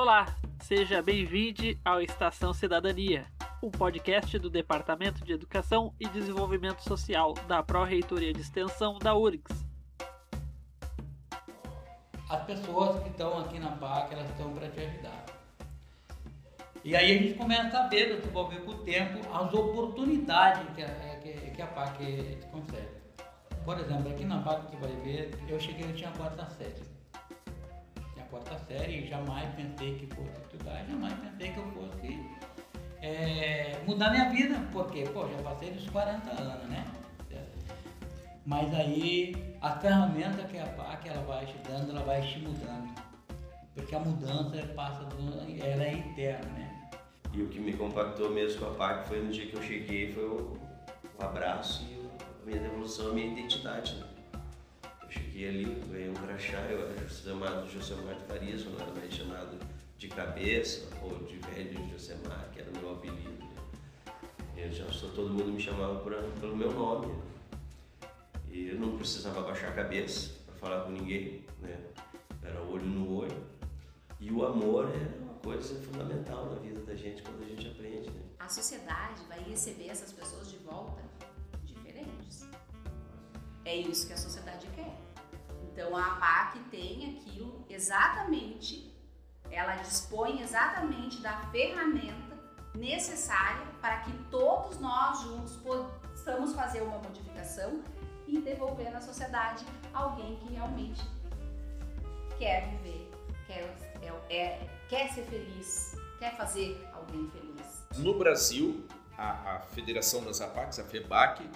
Olá, seja bem-vindo ao Estação Cidadania, um podcast do Departamento de Educação e Desenvolvimento Social da Pró-Reitoria de Extensão da URGS. As pessoas que estão aqui na PAC, elas estão para te ajudar. E aí a gente começa a ver, desenvolver com o tempo, as oportunidades que a, que, que a PAC consegue. Por exemplo, aqui na PAC você vai ver, eu cheguei, eu tinha quarta série quarta série e jamais pensei que fosse estudar, jamais pensei que eu fosse é, mudar minha vida, porque, pô, já passei dos 40 anos, né? Mas aí a ferramenta que é a PAC ela vai te dando, ela vai te mudando. Porque a mudança passa do, ela é eterna, né? E o que me compactou mesmo com a PAC foi no dia que eu cheguei, foi o, o abraço e a minha devolução, a minha identidade. Né? Cheguei ali, ganhei um crachá, eu era chamado Josemar de Farias, não era mais chamado de cabeça ou de velho Josemar, que era o meu apelido. Né? Eu já todo mundo me chamava por, pelo meu nome. E eu não precisava baixar a cabeça para falar com ninguém, né? Era olho no olho. E o amor é uma coisa fundamental na vida da gente quando a gente aprende. Né? A sociedade vai receber essas pessoas de volta diferentes. É isso que a sociedade quer. Então a APAC tem aquilo exatamente, ela dispõe exatamente da ferramenta necessária para que todos nós juntos possamos fazer uma modificação e devolver na sociedade alguém que realmente quer viver, quer, é, é, quer ser feliz, quer fazer alguém feliz. No Brasil, a, a Federação das APACs, a FEBAC,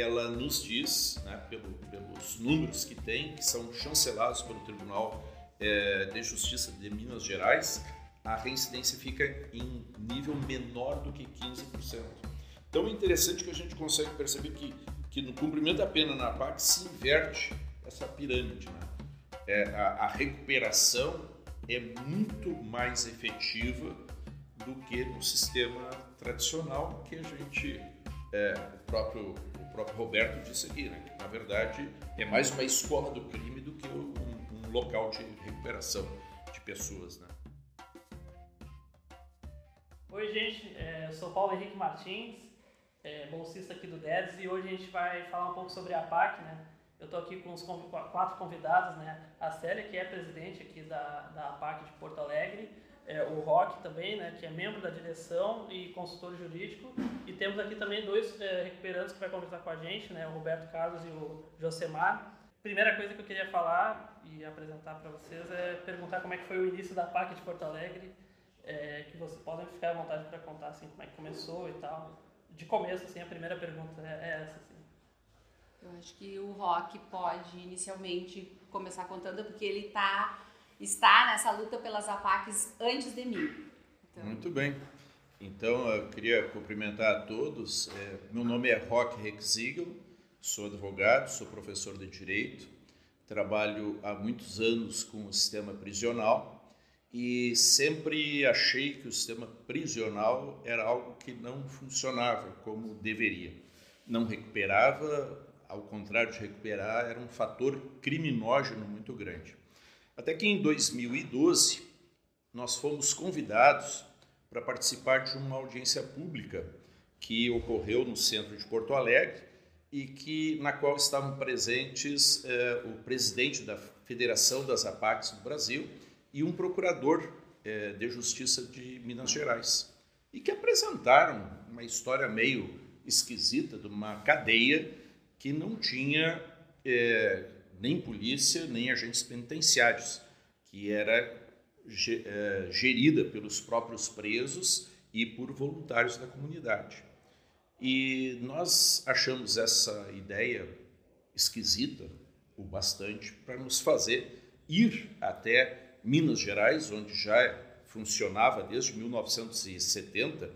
ela nos diz, né, pelo, pelos números que tem, que são chancelados pelo Tribunal é, de Justiça de Minas Gerais, a reincidência fica em nível menor do que 15%. Então é interessante que a gente consegue perceber que, que no cumprimento da pena na PAC se inverte essa pirâmide. Né? É, a, a recuperação é muito mais efetiva do que no sistema tradicional que a gente é, o, próprio, próprio Roberto disse aqui, né? que na verdade é mais uma escola do crime do que um, um local de recuperação de pessoas. Né? Oi, gente, é, eu sou Paulo Henrique Martins, é, bolsista aqui do DEDS, e hoje a gente vai falar um pouco sobre a PAC. Né? Eu estou aqui com os quatro convidados, né? a Célia, que é presidente aqui da, da PAC de Porto Alegre, é, o Rock também, né, que é membro da direção e consultor jurídico. E temos aqui também dois é, recuperantes que vai conversar com a gente, né, o Roberto Carlos e o Josemar. Primeira coisa que eu queria falar e apresentar para vocês é perguntar como é que foi o início da PAC de Porto Alegre, é, que vocês podem ficar à vontade para contar assim como é que começou e tal. De começo, assim, a primeira pergunta é, é essa. Assim. Eu acho que o Rock pode inicialmente começar contando porque ele está está nessa luta pelas APACs antes de mim. Então... Muito bem. Então, eu queria cumprimentar a todos. É, meu nome é Roque Rexigel, sou advogado, sou professor de Direito, trabalho há muitos anos com o sistema prisional e sempre achei que o sistema prisional era algo que não funcionava como deveria. Não recuperava, ao contrário de recuperar, era um fator criminógeno muito grande. Até que em 2012 nós fomos convidados para participar de uma audiência pública que ocorreu no centro de Porto Alegre e que na qual estavam presentes eh, o presidente da Federação das APACs do Brasil e um procurador eh, de Justiça de Minas Gerais e que apresentaram uma história meio esquisita de uma cadeia que não tinha eh, nem polícia, nem agentes penitenciários, que era é, gerida pelos próprios presos e por voluntários da comunidade. E nós achamos essa ideia esquisita o bastante para nos fazer ir até Minas Gerais, onde já funcionava desde 1970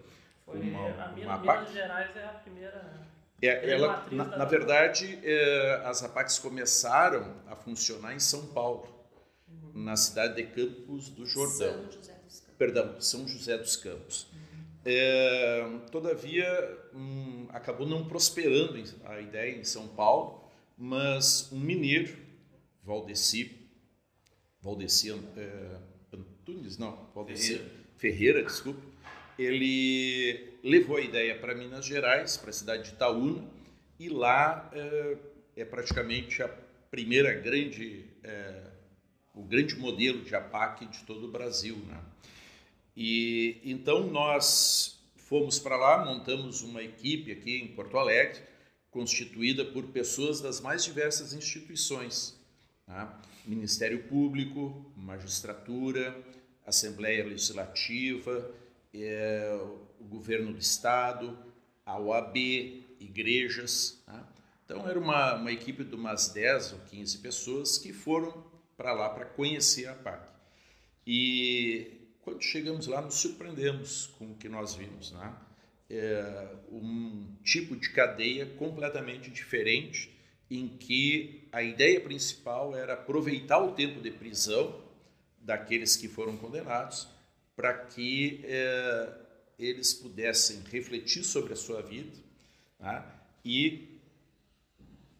Foi uma, a Minas, uma Minas Gerais é a primeira é, ela, na, na, verdade, é, as APACs começaram a funcionar em São Paulo, uhum. na cidade de Campos do Jordão. São José dos Campos. Perdão, São José dos Campos. Uhum. É, todavia, hum, acabou não prosperando a ideia em São Paulo, mas um mineiro, Valdeci, Valdeci é, Antunes, não, pode Ferreira. Ferreira, desculpe, ele levou a ideia para Minas Gerais, para a cidade de Itaúna, e lá é, é praticamente a primeira grande, é, o grande modelo de APAC de todo o Brasil. Né? E então nós fomos para lá, montamos uma equipe aqui em Porto Alegre, constituída por pessoas das mais diversas instituições, né? Ministério Público, Magistratura, Assembleia Legislativa, é, o Governo do Estado, a OAB, igrejas. Né? Então era uma, uma equipe de umas 10 ou 15 pessoas que foram para lá para conhecer a PAC. E quando chegamos lá, nos surpreendemos com o que nós vimos. Né? É um tipo de cadeia completamente diferente, em que a ideia principal era aproveitar o tempo de prisão daqueles que foram condenados para que é, eles pudessem refletir sobre a sua vida né? e,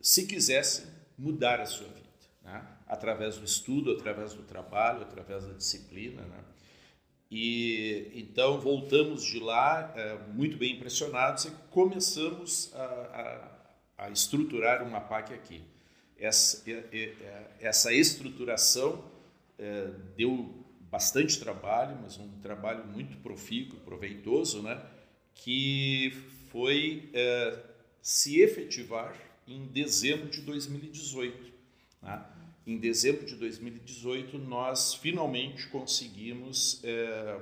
se quisessem, mudar a sua vida. Né? Através do estudo, através do trabalho, através da disciplina. Né? E então voltamos de lá é, muito bem impressionados e começamos a, a, a estruturar uma PAC aqui. Essa, essa estruturação é, deu bastante trabalho, mas um trabalho muito profícuo, proveitoso, né? que foi é, se efetivar em dezembro de 2018. Né? Em dezembro de 2018, nós finalmente conseguimos é,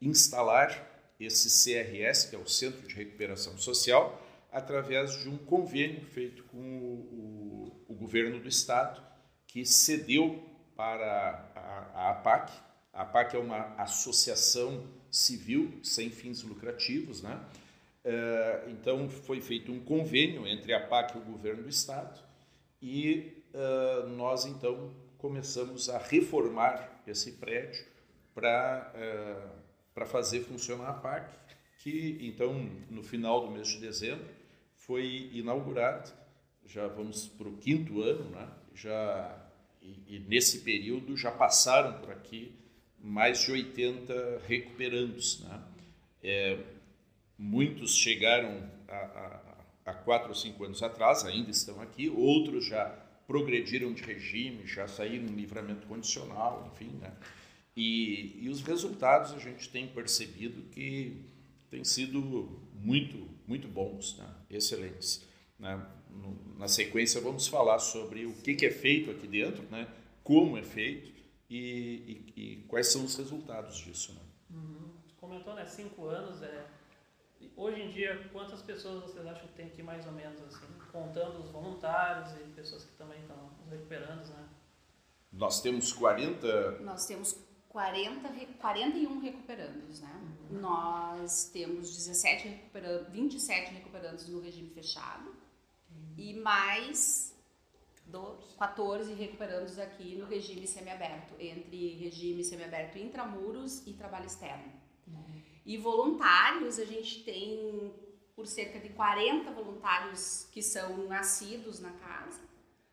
instalar esse CRS, que é o Centro de Recuperação Social, através de um convênio feito com o, o, o governo do Estado, que cedeu para a, a APAC. A APAC é uma associação civil sem fins lucrativos, né? É, então foi feito um convênio entre a APAC e o governo do Estado e uh, nós então começamos a reformar esse prédio para uh, para fazer funcionar a PAC, que então no final do mês de dezembro foi inaugurado. Já vamos para o quinto ano, né? Já e, e, nesse período já passaram por aqui mais de 80 recuperandos, né? É, muitos chegaram há quatro ou cinco anos atrás, ainda estão aqui, outros já progrediram de regime, já saíram em livramento condicional, enfim, né? E, e os resultados a gente tem percebido que têm sido muito, muito bons, né? excelentes. Né? No, na sequência vamos falar sobre o que, que, é feito aqui dentro, né? como é feito e, e, e quais são os resultados disso. Né? Uhum. Comentou, né? Cinco anos. É... Hoje em dia, quantas pessoas vocês acham que tem aqui mais ou menos, assim, contando os voluntários e pessoas que também estão recuperando, né? Nós temos 40... Nós temos 40, 41 recuperandos, né? Uhum. Nós temos 17 recuperandos, 27 recuperandos no regime fechado uhum. e mais do, 14 recuperandos aqui no regime semiaberto, entre regime semiaberto intramuros e trabalho externo. Uhum. E voluntários, a gente tem por cerca de 40 voluntários que são nascidos na casa,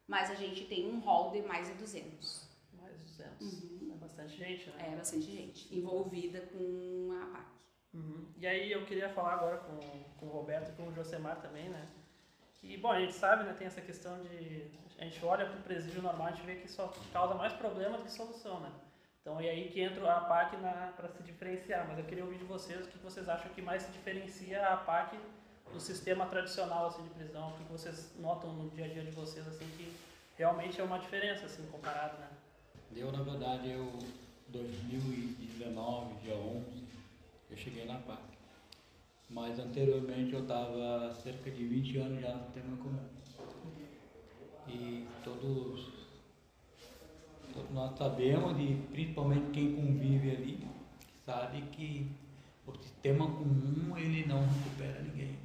mas a gente tem um hall de mais de 200. Mais de 200. Uhum. É bastante gente, né? É bastante gente envolvida com a PAC. Uhum. E aí eu queria falar agora com, com o Roberto e com o Josemar também, né? Que, bom, a gente sabe, né, tem essa questão de... A gente olha para o presídio normal, a gente vê que só causa mais problema do que solução, né? Então é aí que entra a PAC para se diferenciar. Mas eu queria ouvir de vocês o que vocês acham que mais se diferencia a PAC do sistema tradicional assim, de prisão. O que vocês notam no dia a dia de vocês assim que realmente é uma diferença assim comparado, né? Deu, na verdade, eu 2019, dia 11, eu cheguei na PAC. Mas anteriormente eu estava cerca de 20 anos já no tema comum. E todos nós sabemos, e principalmente quem convive ali, sabe que o sistema comum ele não recupera ninguém.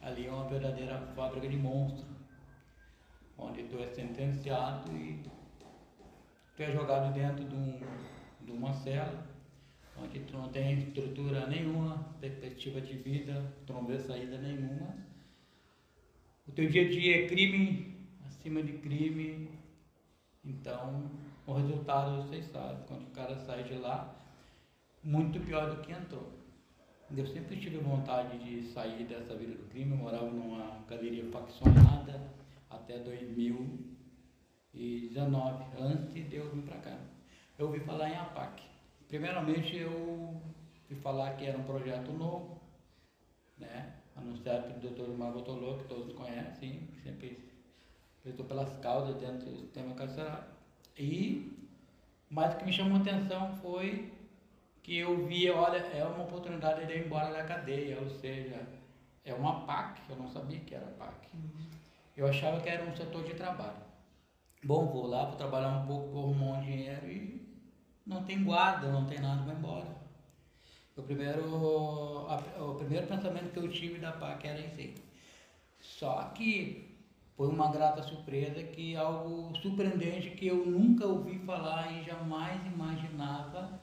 Ali é uma verdadeira fábrica de monstros, onde tu é sentenciado e tu é jogado dentro de, um, de uma cela, onde tu não tem estrutura nenhuma, perspectiva de vida, tu não vê saída nenhuma. O teu dia a dia é crime acima de crime, então, o resultado vocês sabem, quando o cara sai de lá, muito pior do que entrou. Eu sempre tive vontade de sair dessa vida do crime, eu morava numa galeria faccionada até 2019, antes de eu vir para cá. Eu ouvi falar em APAC. Primeiramente eu ouvi falar que era um projeto novo, né? anunciado pelo Dr. Margotolô, que todos conhecem, sempre estou pelas causas dentro do sistema carcerário. E, mas o que me chamou a atenção foi que eu via, olha, é uma oportunidade de ir embora da cadeia, ou seja, é uma PAC, eu não sabia que era PAC. Eu achava que era um setor de trabalho. Bom, vou lá, vou trabalhar um pouco, vou arrumar um dinheiro e não tem guarda, não tem nada, vou embora. O primeiro, o primeiro pensamento que eu tive da PAC era esse. Só que foi uma grata surpresa que algo surpreendente que eu nunca ouvi falar e jamais imaginava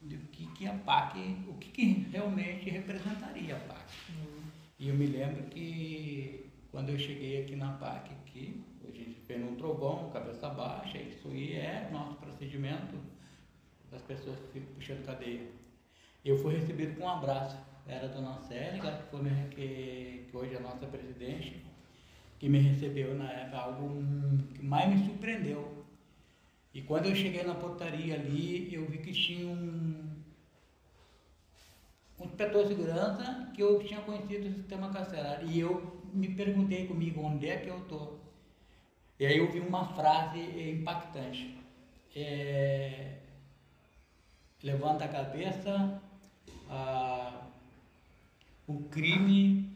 do que, que a PAC, o que, que realmente representaria a PAC. Uhum. E eu me lembro que quando eu cheguei aqui na PAC, que a gente fez um trovão, cabeça baixa, isso aí é nosso procedimento das pessoas que ficam puxando cadeia. Eu fui recebido com um abraço. Era a dona Célia, que, foi que, que hoje é a nossa presidente, que me recebeu na época, algo que mais me surpreendeu e quando eu cheguei na portaria ali, eu vi que tinha um, um inspetor de segurança que eu tinha conhecido do sistema carcerário. E eu me perguntei comigo onde é que eu estou. E aí eu vi uma frase impactante. É, levanta a cabeça, a, o crime,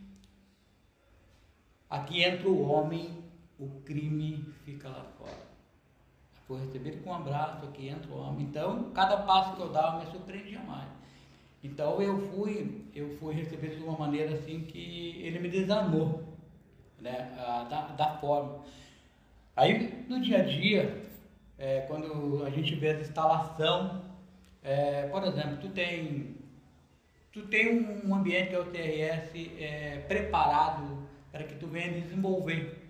aqui entra o homem, o crime fica lá fora. Foi recebido com um abraço aqui, entra o homem. Então, cada passo que eu dava me surpreendia mais. Então eu fui, eu fui recebido de uma maneira assim que ele me desarmou, né, da, da forma. Aí no dia a dia, é, quando a gente vê a instalação, é, por exemplo, tu tem, tu tem um ambiente que é o TRS é, preparado para que tu venha desenvolver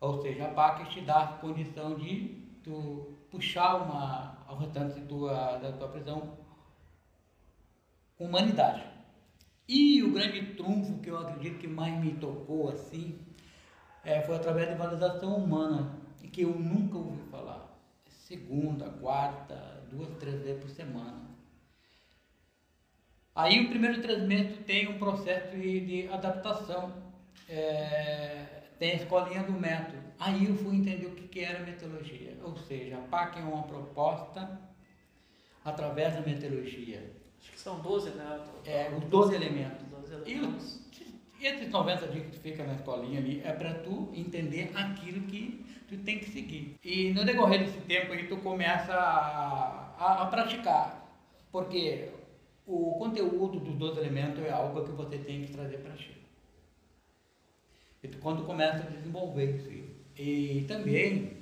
ou seja, a PAC te dá condição de tu puxar uma, ao restante tua, da tua prisão com humanidade. E o grande trunfo que eu acredito que mais me tocou assim é, foi através da valorização humana, que eu nunca ouvi falar. Segunda, quarta, duas, três vezes por semana. Aí o primeiro meses tem um processo de, de adaptação. É, tem a escolinha do método. Aí eu fui entender o que, que era metodologia. Ou seja, a PAC é uma proposta através da metodologia. Acho que são 12, né? É, os 12 elementos. 12 elementos. E esses 90 dias que tu fica na escolinha ali é para tu entender aquilo que tu tem que seguir. E no decorrer desse tempo aí tu começa a, a, a praticar. Porque o conteúdo dos 12 elementos é algo que você tem que trazer para ti quando começa a desenvolver isso. E também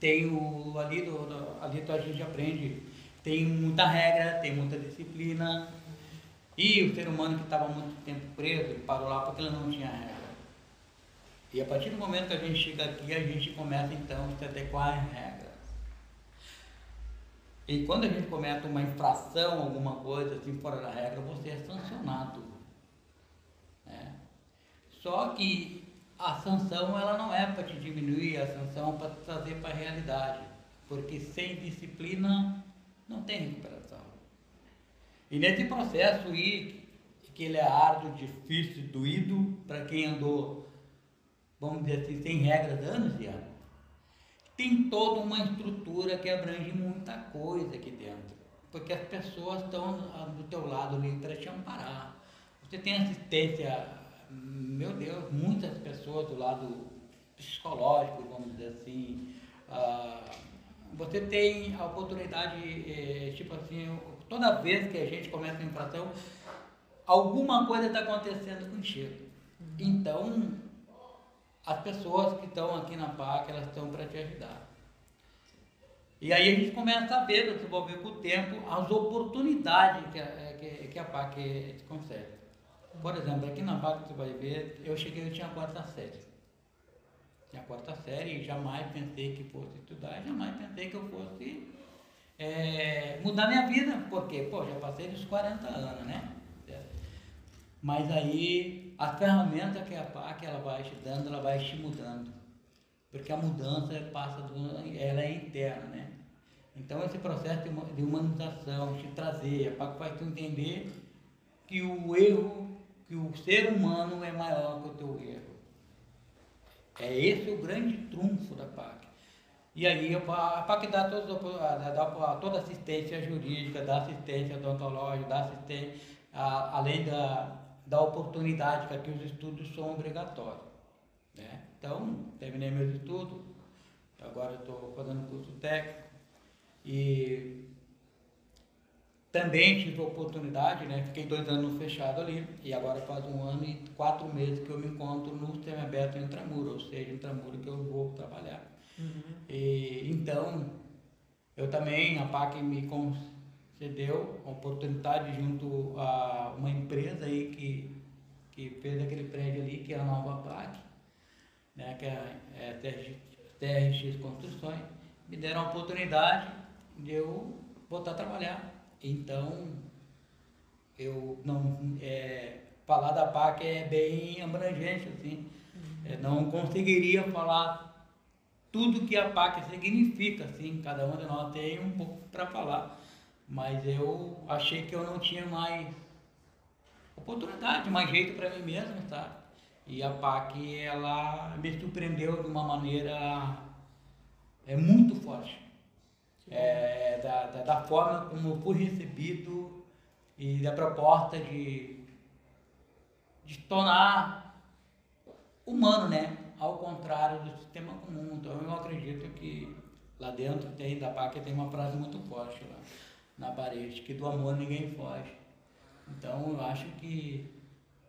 tem o ali do, do, ali a gente aprende, tem muita regra, tem muita disciplina. E o ser humano que estava muito tempo preso, ele parou lá porque ele não tinha regra. E a partir do momento que a gente chega aqui, a gente começa então a se adequar às regras. E quando a gente comete uma infração, alguma coisa assim fora da regra, você é sancionado. Só que a sanção ela não é para te diminuir, a sanção é para te trazer para a realidade. Porque sem disciplina não tem recuperação. E nesse processo que ele é árduo, difícil, doído, para quem andou, vamos dizer assim, sem regras anos e anos, tem toda uma estrutura que abrange muita coisa aqui dentro. Porque as pessoas estão do teu lado ali para te amparar. Você tem assistência meu Deus, muitas pessoas do lado psicológico, vamos dizer assim. Ah, você tem a oportunidade, eh, tipo assim, toda vez que a gente começa uma infração, alguma coisa está acontecendo contigo. Então, as pessoas que estão aqui na PAC, elas estão para te ajudar. E aí a gente começa a ver, desenvolver com o tempo, as oportunidades que a, que, que a PAC concede. Por exemplo, aqui na vaga você vai ver, eu cheguei, eu tinha a quarta série. na quarta série e jamais pensei que fosse estudar, jamais pensei que eu fosse é, mudar minha vida, porque, pô, já passei dos 40 anos, né? Mas aí a ferramenta que a PAC ela vai te dando, ela vai te mudando. Porque a mudança passa do, ela é interna, né? Então esse processo de humanização, de trazer, a PAC faz tu entender que o erro, que o ser humano é maior que o teu erro. É esse o grande trunfo da PAC. E aí a PAC dá, todos, dá toda assistência jurídica, dá assistência odontológica, dá assistência, além da, da oportunidade que aqui os estudos são obrigatórios. Né? Então, terminei meus estudos, agora estou fazendo curso técnico e também tive a oportunidade, né? Fiquei dois anos fechado ali e agora faz um ano e quatro meses que eu me encontro no sistema aberto em Intramuro, ou seja, Intramuro que eu vou trabalhar. Uhum. E, então, eu também, a PAC me concedeu a oportunidade junto a uma empresa aí que, que fez aquele prédio ali, que é a Nova PAC, né? Que é, é TRX, TRX Construções, me deram a oportunidade de eu voltar a trabalhar então, eu não. É, falar da PAC é bem abrangente, assim. Uhum. não conseguiria falar tudo que a PAC significa, assim. Cada um de nós tem um pouco para falar. Mas eu achei que eu não tinha mais oportunidade, mais jeito para mim mesmo, tá? E a PAC, ela me surpreendeu de uma maneira é muito forte é, da, da, da, forma como eu fui recebido e da proposta de, de tornar humano, né? Ao contrário do sistema comum. Então eu acredito que lá dentro tem, da PAC tem uma frase muito forte lá na parede, que do amor ninguém foge. Então eu acho que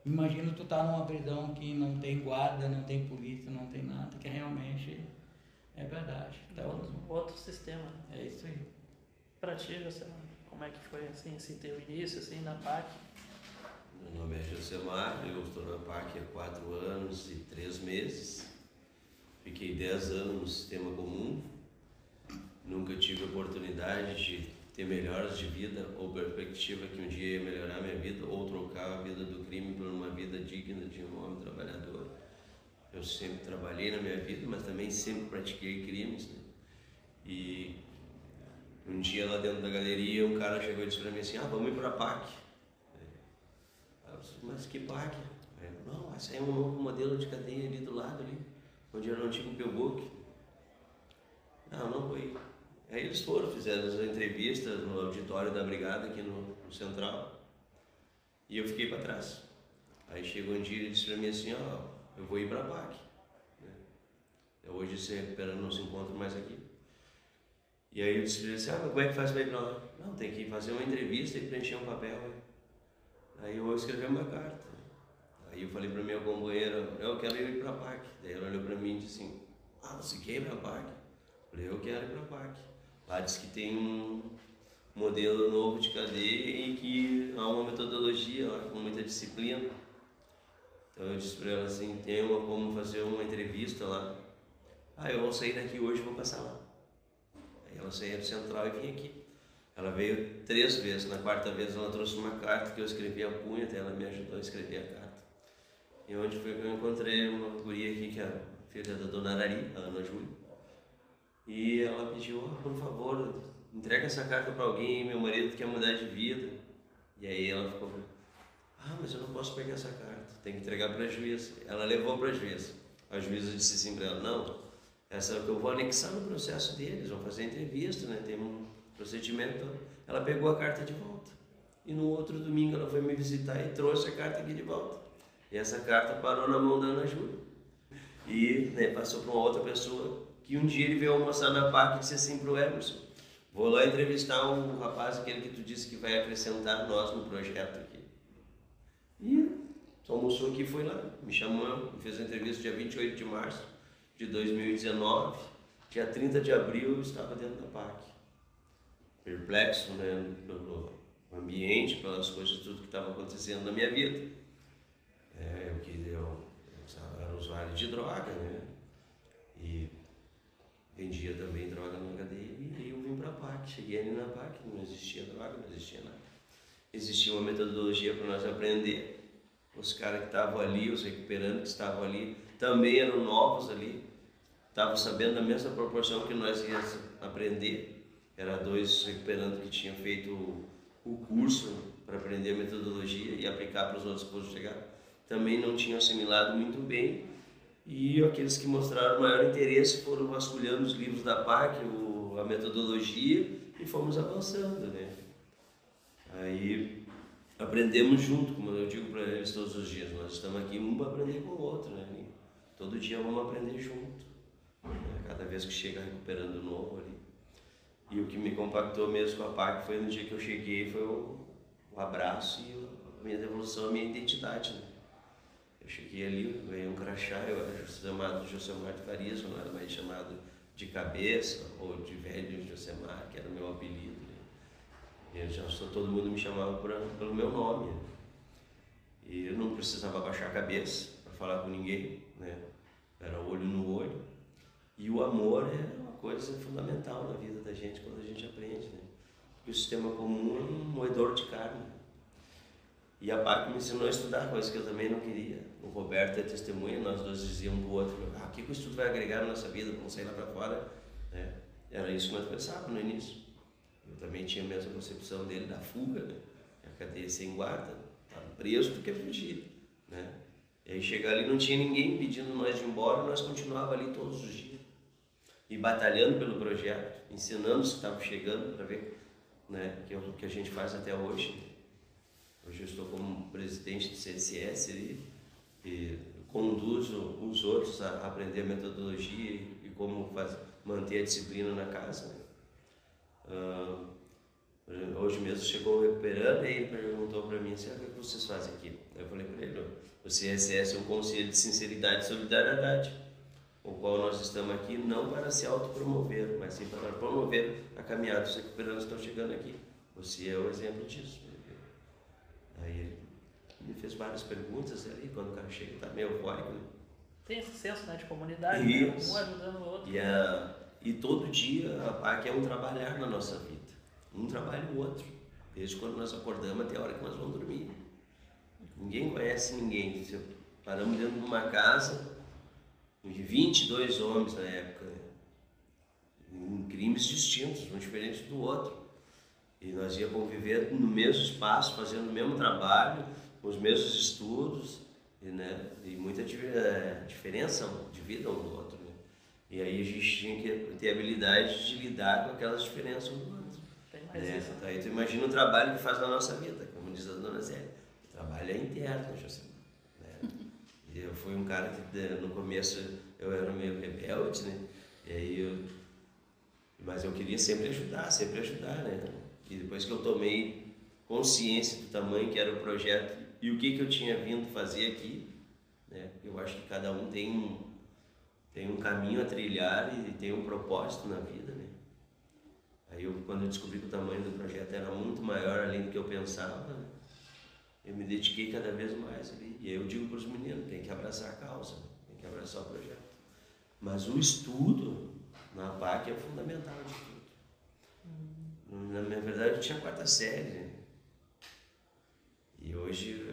imagina tu tá numa prisão que não tem guarda, não tem polícia, não tem nada, que realmente é verdade. Então, outro, outro sistema. É isso aí. Para ti, você, como é que foi assim, esse teu início assim, na PAC? Meu nome é Josemar, eu estou na PAC há quatro anos e três meses. Fiquei dez anos no sistema comum. Nunca tive oportunidade de ter melhores de vida ou perspectiva que um dia ia melhorar minha vida ou trocar a vida do crime por uma vida digna de um homem trabalhador. Eu sempre trabalhei na minha vida, mas também sempre pratiquei crimes. Né? E um dia lá dentro da galeria, um cara chegou e disse para mim assim: Ah, vamos ir para a PAC. Eu disse, mas que PAC? Não, vai sair um novo modelo de cadeia ali do lado, ali, onde era o antigo Pelbook. Não, não foi. Aí eles foram, fizeram as entrevistas no auditório da brigada aqui no, no Central. E eu fiquei para trás. Aí chegou um dia e disse para mim assim: Ó. Oh, eu vou ir para a PAC. Né? Hoje você recupera, não se encontra mais aqui. E aí eu disse assim, ah, como é que faz para ir para lá? Não, tem que fazer uma entrevista e preencher um papel. Aí eu vou escrever uma carta. Aí eu falei para minha companheira, eu quero ir para a PAC. Daí ela olhou para mim e disse assim, ah, você quer ir para a PAC? Eu falei, eu quero ir para a PAC. Lá diz que tem um modelo novo de cadeia e que há uma metodologia com muita disciplina. Então eu disse para ela assim, tem uma, como fazer uma entrevista lá. Ah, eu vou sair daqui hoje e vou passar lá. Aí ela saiu do central e vim aqui. Ela veio três vezes. Na quarta vez ela trouxe uma carta que eu escrevi a punha, até ela me ajudou a escrever a carta. E onde foi que eu encontrei uma guria aqui, que é a filha da dona Arari, a Ana Júlia. E ela pediu, oh, por favor, entrega essa carta para alguém, meu marido quer mudar de vida. E aí ela ficou, ah, mas eu não posso pegar essa carta, tem que entregar para a juíza. Ela levou para a juíza. A juíza disse assim para ela: não, essa é que eu vou anexar no processo deles, vão fazer entrevista, né? tem um procedimento. Ela pegou a carta de volta. E no outro domingo ela foi me visitar e trouxe a carta aqui de volta. E essa carta parou na mão da Ana Júlia. E né, passou para uma outra pessoa que um dia ele veio almoçar na PAC e disse assim para o Emerson: Vou lá entrevistar um rapaz, aquele que tu disse que vai acrescentar nós no projeto aqui. E almoçou aqui e foi lá. Me chamou, me fez a entrevista dia 28 de março de 2019. Dia 30 de abril eu estava dentro da PAC. Perplexo né, pelo ambiente, pelas coisas, tudo que estava acontecendo na minha vida. É, eu que eu, eu era usuário de droga, né? E vendia também droga na cadeia e eu vim para a PAC. Cheguei ali na PAC, não existia droga, não existia nada. Existia uma metodologia para nós aprender. Os caras que estavam ali, os recuperantes que estavam ali, também eram novos ali, estavam sabendo da mesma proporção que nós íamos aprender. Era dois recuperantes que tinham feito o curso para aprender a metodologia e aplicar para os outros que chegar. Também não tinham assimilado muito bem e aqueles que mostraram maior interesse foram vasculhando os livros da PAC, o, a metodologia e fomos avançando, né? Aí aprendemos junto, como eu digo para eles todos os dias, nós estamos aqui um para aprender com o outro, né? todo dia vamos aprender junto, né? cada vez que chega recuperando novo ali. E o que me compactou mesmo com a PAC foi no dia que eu cheguei, foi o, abraço e a minha devolução, a minha identidade, né? Eu cheguei ali, ganhei um crachá, eu era chamado Josemar de Farias, eu não era mais chamado de cabeça ou de velho Josemar, que era o meu apelido. Né? Eu já todo mundo me chamava por, pelo meu nome. Né? E eu não precisava baixar a cabeça para falar com ninguém, né? Era olho no olho. E o amor é uma coisa fundamental na vida da gente quando a gente aprende, né? Porque o sistema comum é um moedor de carne. E a PAC me ensinou a estudar, coisa que eu também não queria. O Roberto é testemunha, nós dois dizíamos do outro, ah, o que, que o estudo vai agregar na nossa vida, vamos sair lá para fora. Né? Era isso que nós pensávamos no início. Eu também tinha a mesma concepção dele da fuga, né? a cadeia sem guarda, estava preso do que fugir. Né? E aí chegar ali não tinha ninguém pedindo nós de ir embora, nós continuava ali todos os dias. E batalhando pelo projeto, ensinando os que estavam chegando para ver né, que é o que a gente faz até hoje. Hoje eu estou como presidente do CDCS ali, conduzo os outros a aprender a metodologia e, como faz, manter a disciplina na casa. Né? Uh, hoje mesmo chegou recuperando e ele perguntou para mim assim, ah, o que vocês fazem aqui? Eu falei para ele, o CSS é um conselho de sinceridade e solidariedade, o qual nós estamos aqui não para se autopromover, mas sim para promover a caminhada dos recuperantes que estão chegando aqui. Você é o exemplo disso. Aí ele me fez várias perguntas ali, quando o cara chega, tá meio eufórico. Né? Tem esse senso né, de comunidade, né? um ajudando o outro. E, a, e todo dia a PAC é um trabalhar na nossa vida. Um trabalha o outro. Desde quando nós acordamos até a hora que nós vamos dormir. Ninguém conhece ninguém. Paramos dentro de uma casa de 22 homens na época, né? em crimes distintos, um diferente do outro. E nós ia conviver no mesmo espaço, fazendo o mesmo trabalho, os mesmos estudos, e, né, e muita é, diferença de vida um do outro. Né? E aí a gente tinha que ter habilidade de lidar com aquelas diferenças um do outro. É, aí tu imagina o trabalho que faz na nossa vida, como diz a dona Zé. O trabalho é interno, José. Né? eu fui um cara que no começo eu era meio rebelde, né? E aí eu, mas eu queria sempre ajudar, sempre ajudar, né? E depois que eu tomei consciência do tamanho que era o projeto e o que, que eu tinha vindo fazer aqui, né? eu acho que cada um tem um, tem um caminho a trilhar e tem um propósito na vida. Né? Aí eu, quando eu descobri que o tamanho do projeto era muito maior além do que eu pensava, né? eu me dediquei cada vez mais ali. E aí eu digo para os meninos, tem que abraçar a causa, tem que abraçar o projeto. Mas o estudo na PAC é fundamental de tudo. Na minha verdade, eu tinha quarta série. E hoje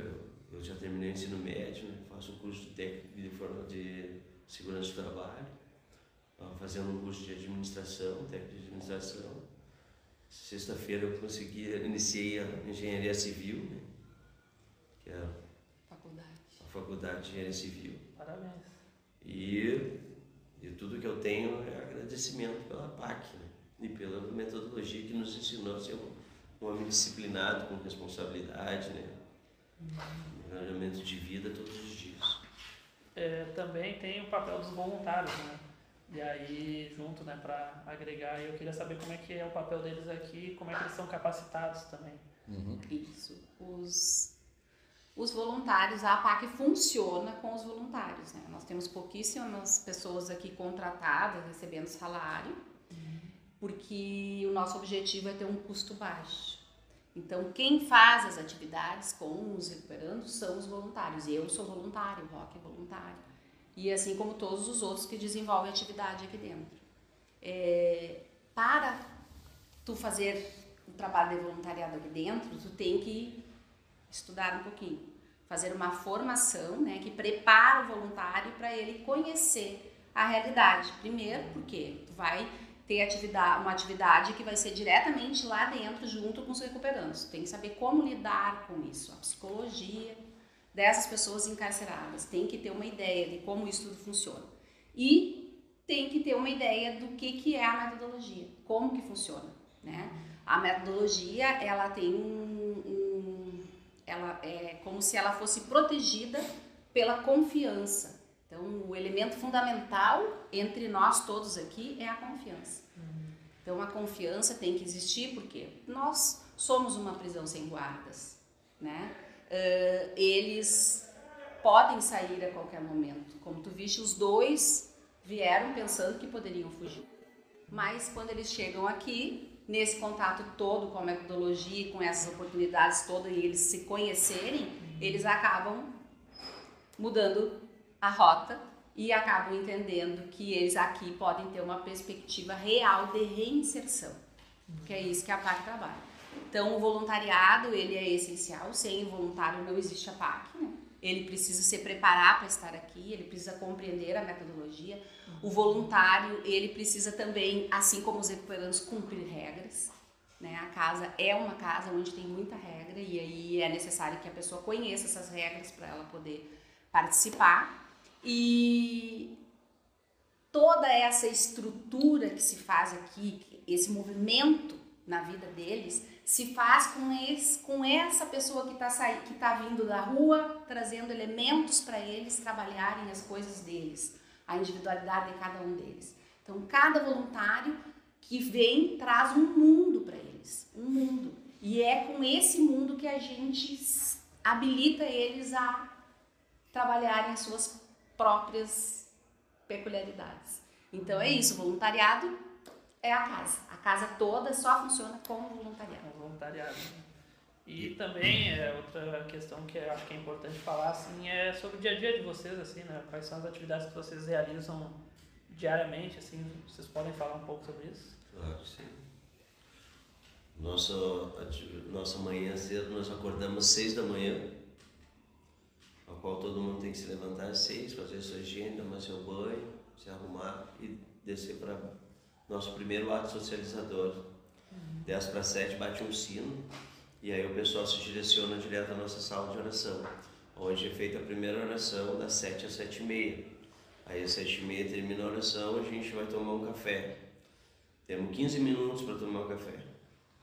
eu já terminei o ensino médio, né? faço um curso de técnico de, forma de segurança do trabalho, fazendo um curso de administração, técnico de administração. Sexta-feira eu consegui, iniciei a engenharia civil, né? que é a faculdade. a faculdade de engenharia civil. Parabéns. E, e tudo que eu tenho é agradecimento pela PAC. Né? e pela metodologia que nos ensinou a ser um, um homem disciplinado, com responsabilidade, né? Engajamento de vida todos os dias. É, também tem o papel dos voluntários, né? E aí, junto, né, para agregar, eu queria saber como é que é o papel deles aqui, como é que eles são capacitados também. Uhum. Isso. Os, os voluntários, a APAC funciona com os voluntários, né? Nós temos pouquíssimas pessoas aqui contratadas, recebendo salário, porque o nosso objetivo é ter um custo baixo. Então, quem faz as atividades com os recuperandos são os voluntários. Eu sou voluntário, o Rock é voluntário. E assim como todos os outros que desenvolvem atividade aqui dentro. É, para tu fazer o trabalho de voluntariado aqui dentro, tu tem que estudar um pouquinho, fazer uma formação, né, que prepara o voluntário para ele conhecer a realidade. Primeiro, porque tu vai ter atividade, uma atividade que vai ser diretamente lá dentro, junto com os recuperandos. Tem que saber como lidar com isso, a psicologia dessas pessoas encarceradas. Tem que ter uma ideia de como isso tudo funciona. E tem que ter uma ideia do que, que é a metodologia, como que funciona, né? A metodologia, ela tem um, um ela é como se ela fosse protegida pela confiança. Então, o elemento fundamental entre nós todos aqui é a confiança. Então, a confiança tem que existir porque nós somos uma prisão sem guardas, né? Uh, eles podem sair a qualquer momento. Como tu viste, os dois vieram pensando que poderiam fugir. Mas quando eles chegam aqui, nesse contato todo com a metodologia, com essas oportunidades todas e eles se conhecerem, eles acabam mudando a rota e acabam entendendo que eles aqui podem ter uma perspectiva real de reinserção, que é isso que a PAC trabalha. Então, o voluntariado, ele é essencial, sem voluntário não existe a PAC, né? Ele precisa se preparar para estar aqui, ele precisa compreender a metodologia. O voluntário, ele precisa também, assim como os recuperantes, cumprir regras. Né? A casa é uma casa onde tem muita regra e aí é necessário que a pessoa conheça essas regras para ela poder participar. E toda essa estrutura que se faz aqui, esse movimento na vida deles, se faz com, esse, com essa pessoa que está tá vindo da rua, trazendo elementos para eles trabalharem as coisas deles, a individualidade de cada um deles. Então, cada voluntário que vem traz um mundo para eles, um mundo. E é com esse mundo que a gente habilita eles a trabalharem as suas próprias peculiaridades. Então é isso, voluntariado é a casa. A casa toda só funciona como voluntariado. É voluntariado. E também é outra questão que eu acho que é importante falar assim é sobre o dia a dia de vocês assim, né? Quais são as atividades que vocês realizam diariamente assim? Vocês podem falar um pouco sobre isso? Claro que sim. Nossa, nossa manhã cedo nós acordamos às seis da manhã, qual todo mundo tem que se levantar às seis, fazer sua higiene, tomar seu banho, se arrumar e descer para nosso primeiro ato socializador. Uhum. 10 para 7 bate um sino e aí o pessoal se direciona direto à nossa sala de oração, onde é feita a primeira oração das 7 às 7 e meia. Aí às 7 e meia termina a oração, a gente vai tomar um café. Temos 15 minutos para tomar o um café.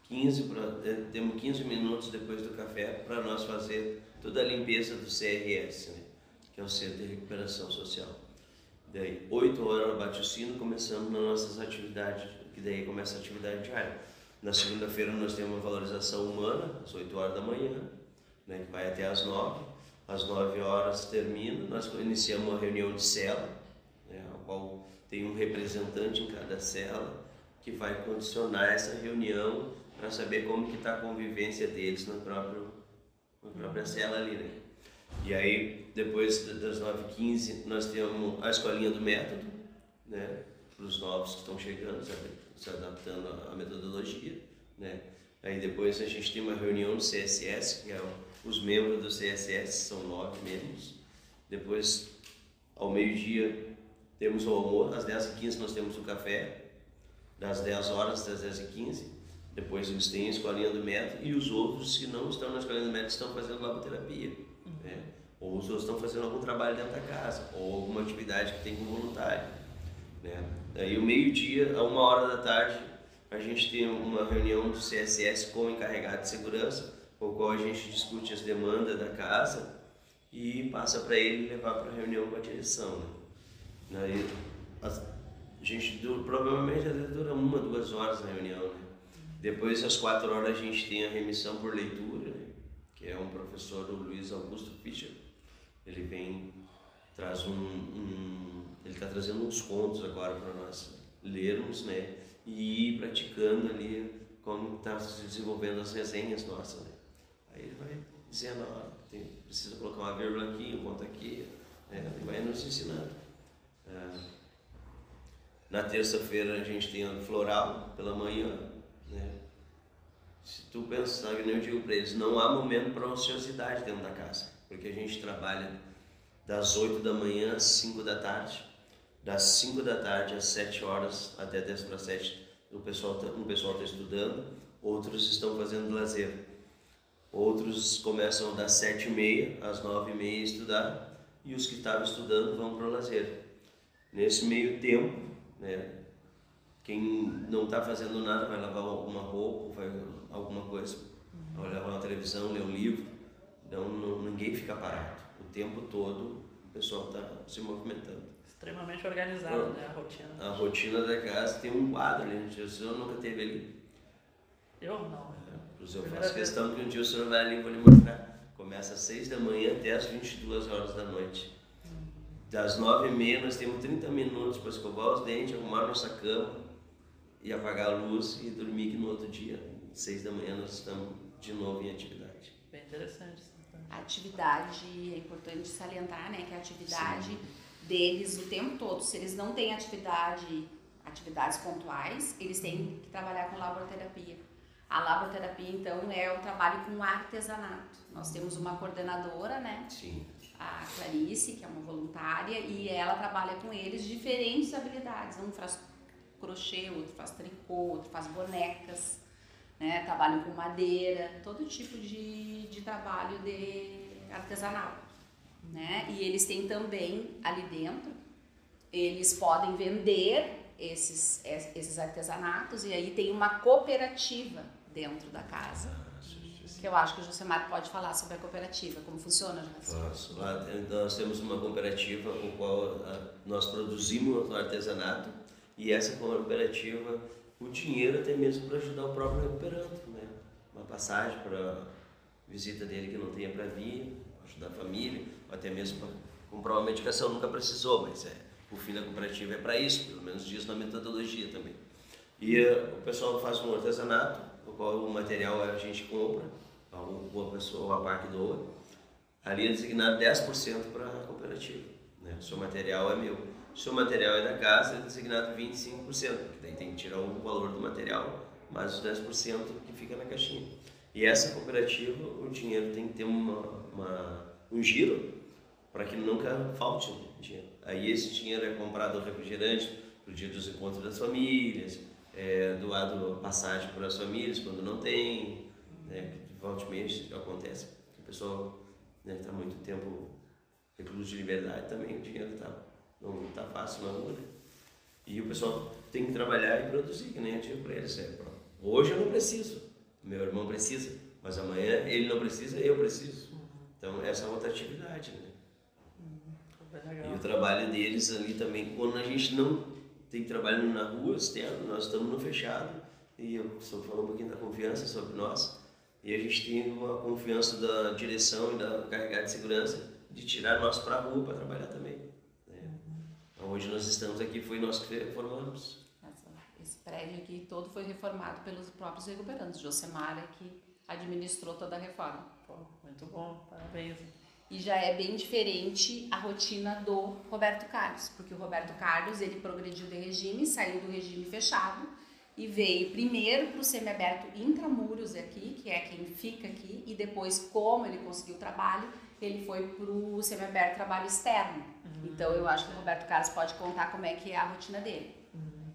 15 pra, temos 15 minutos depois do café para nós fazer toda a limpeza do CRS, né? que é o Centro de Recuperação Social. Daí, 8 horas bate o sino, começamos nas nossas atividades, que daí começa a atividade diária. Na segunda-feira nós temos uma valorização humana, às 8 horas da manhã, né, que vai até às 9. Às 9 horas termina, nós iniciamos uma reunião de cela, né, a qual tem um representante em cada cela, que vai condicionar essa reunião para saber como que está a convivência deles na própria, na própria cela ali. Né? E aí, depois das 9h15, nós temos a escolinha do método, né? Para os novos que estão chegando, se adaptando à metodologia, né? Aí depois a gente tem uma reunião do CSS, que é os membros do CSS, são nove membros. Depois, ao meio-dia, temos o almoço, às 10h15 nós temos o café, das 10 horas às 10h15. Depois eles têm a escolinha do método e os outros que não estão na escolinha do método estão fazendo laboterapia. Né? Ou os outros estão fazendo algum trabalho dentro da casa, ou alguma atividade que tem com voluntário. Né? Daí o meio-dia, a uma hora da tarde, a gente tem uma reunião do CSS com o encarregado de segurança, com o qual a gente discute as demandas da casa e passa para ele levar para a reunião com a direção. Né? Daí, a gente dura, provavelmente dura uma, duas horas na reunião. Né? Depois, às quatro horas, a gente tem a remissão por leitura, né? que é um professor, o Luiz Augusto Fischer. Ele vem, traz um, um ele está trazendo uns contos agora para nós lermos, né? E ir praticando ali como está se desenvolvendo as resenhas nossas, né? Aí ele vai dizendo, ó, tem, precisa colocar uma vírgula aqui, um ponto aqui, né? Ele vai nos ensinando. É, na terça-feira a gente tem a floral pela manhã? Se tu pensar, que eu digo para eles, não há momento para ociosidade dentro da casa, porque a gente trabalha das 8 da manhã às 5 da tarde, das 5 da tarde às 7 horas até 10 para 7 o pessoal tá, um pessoal está estudando, outros estão fazendo lazer. Outros começam das 7 e meia às 9 e meia estudar e os que estavam estudando vão para o lazer. Nesse meio tempo, né, quem não está fazendo nada vai lavar alguma roupa, vai alguma coisa, vai lavar uma televisão, ler um livro. Então não, ninguém fica parado. O tempo todo o pessoal está se movimentando extremamente organizado, né? A rotina. A rotina da casa tem um quadro ali. O senhor nunca teve ali? Eu não. É, eu faço questão que um dia o senhor vai ali e vou lhe mostrar. Começa às 6 da manhã até às 22 horas da noite. Das 9 e meia nós temos 30 minutos para escovar os dentes, arrumar nossa cama e apagar a luz e dormir que no outro dia, 6 da manhã, nós estamos de novo em atividade. Bem interessante. A atividade, é importante salientar, né, que a atividade Sim deles o tempo todo. Se eles não têm atividade, atividades pontuais, eles têm que trabalhar com laboraterapia. A laboraterapia, então, é o trabalho com artesanato. Nós temos uma coordenadora, né? Sim. A Clarice, que é uma voluntária, e ela trabalha com eles diferentes habilidades. Um faz crochê, outro faz tricô, outro faz bonecas, né? Trabalham com madeira, todo tipo de, de trabalho de artesanato né? E eles têm também ali dentro, eles podem vender esses, esses artesanatos e aí tem uma cooperativa dentro da casa. Que eu acho que o Josemar pode falar sobre a cooperativa, como funciona, Posso. Lá nós temos uma cooperativa com qual nós produzimos o artesanato e essa cooperativa, o dinheiro até mesmo para ajudar o próprio recuperante, né? Uma passagem para visita dele que não tenha para vir, ajudar a família até mesmo para comprar uma medicação, nunca precisou, mas é, o fim da cooperativa é para isso, pelo menos diz na metodologia também. E uh, o pessoal faz um artesanato, o qual o material a gente compra, a pessoa, a PAC doa, ali é designado 10% para a cooperativa. Né? O seu material é meu. O seu material é da casa, é designado 25%, porque daí tem que tirar o valor do material, mais os 10% que fica na caixinha. E essa cooperativa, o dinheiro tem que ter uma, uma um giro para que nunca falte dinheiro. Aí esse dinheiro é comprado refrigerante para o dia dos encontros das famílias, é doado passagem para as famílias quando não tem, né, volte mês acontece. O pessoal está né, tá muito tempo recluso de liberdade também, o dinheiro tá, não está fácil na rua. Né? E o pessoal tem que trabalhar e produzir, que nem eu digo para eles. É, hoje eu não preciso, meu irmão precisa, mas amanhã ele não precisa, eu preciso. Então essa é outra atividade, né? E o trabalho deles ali também, quando a gente não tem trabalho na rua externo, nós estamos no fechado, e eu só falando um pouquinho da confiança sobre nós, e a gente tem uma confiança da direção e da carregada de segurança de tirar nós para a rua para trabalhar também. Então, hoje nós estamos aqui, foi nós que reformamos. Esse prédio aqui todo foi reformado pelos próprios recuperantes. Josemar é que administrou toda a reforma. Pô, muito bom, parabéns. E já é bem diferente a rotina do Roberto Carlos, porque o Roberto Carlos ele progrediu de regime, saiu do regime fechado e veio primeiro para o semiaberto intramuros aqui, que é quem fica aqui, e depois, como ele conseguiu trabalho, ele foi para o semiaberto trabalho externo. Uhum. Então eu acho que o Roberto Carlos pode contar como é que é a rotina dele. Uhum.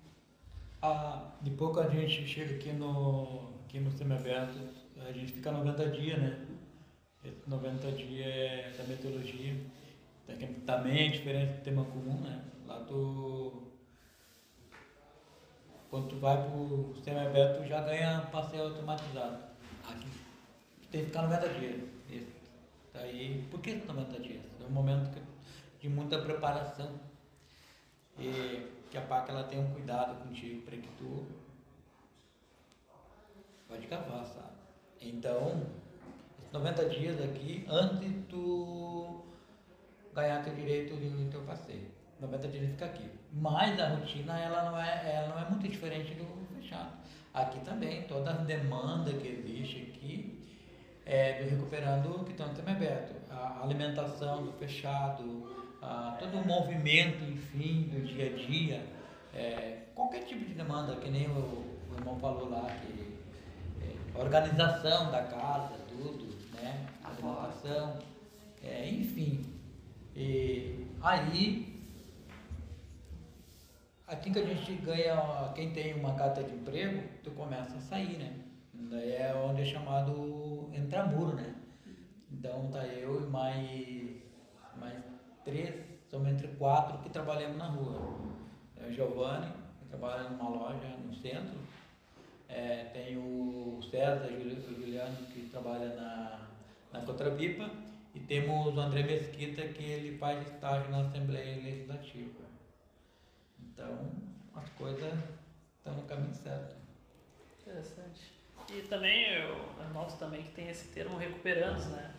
Ah, de pouco a gente chega aqui no, aqui no semiaberto, a gente fica 90 dias, né? 90 dias é da metodologia, também é diferente do tema comum, né? Lá tu. Quando tu vai pro sistema aberto, tu já ganha passeio automatizado. Aqui tem que ficar 90 dias. Daí, por que 90 dias? É um momento de muita preparação. E que a PAC ela tem um cuidado contigo para que tu pode cavar, sabe? Então, 90 dias aqui antes de tu ganhar teu direito de teu passeio. 90 dias fica aqui. Mas a rotina ela não é, ela não é muito diferente do fechado. Aqui também, toda a demanda que existe aqui é do recuperando que estão também aberto. A alimentação do fechado, a todo o movimento, enfim, do dia a dia, é, qualquer tipo de demanda, que nem o, o irmão falou lá, que é, organização da casa, tudo, né? Alimentação, é, enfim. E aí, assim que a gente ganha, quem tem uma carta de emprego, tu começa a sair, né? Daí é onde é chamado entramuro, né? Então tá eu e mais, mais três, somos entre quatro que trabalhamos na rua. É o Giovanni, que trabalha numa loja no centro. É, tem o César o Juliano, que trabalha na, na Contrapipa. E temos o André Mesquita, que ele faz estágio na Assembleia Legislativa. Então, as coisas estão no caminho certo. Interessante. E também eu noto também que tem esse termo recuperando, né?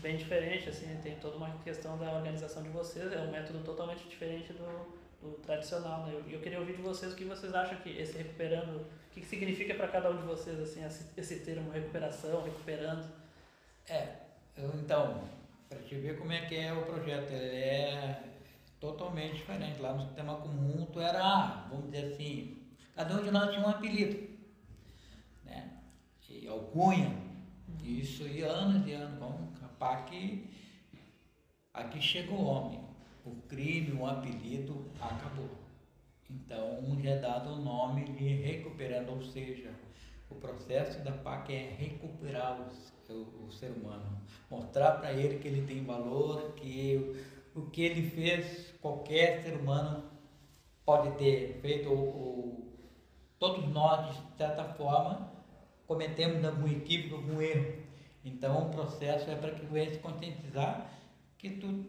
Bem diferente, assim, tem toda uma questão da organização de vocês, é um método totalmente diferente do, do tradicional, né? Eu, eu queria ouvir de vocês o que vocês acham que esse recuperando, o que, que significa para cada um de vocês, assim, esse, esse termo recuperação, recuperando. É, eu, então, para te ver como é que é o projeto, ele é totalmente diferente. Lá no sistema comum, tu era, vamos dizer assim, cada um de nós tinha um apelido alcunha. Isso e anos e anos. Vamos capar que aqui chega o homem. O crime, o apelido acabou. Então já é dado o nome de recuperando, ou seja, o processo da PAC é recuperar o, o, ser humano, mostrar para ele que ele tem valor, que o, que ele fez, qualquer ser humano pode ter feito, todos nós, de certa forma, cometemos algum equívoco, algum erro. Então, o processo é para que venha se conscientizar que tu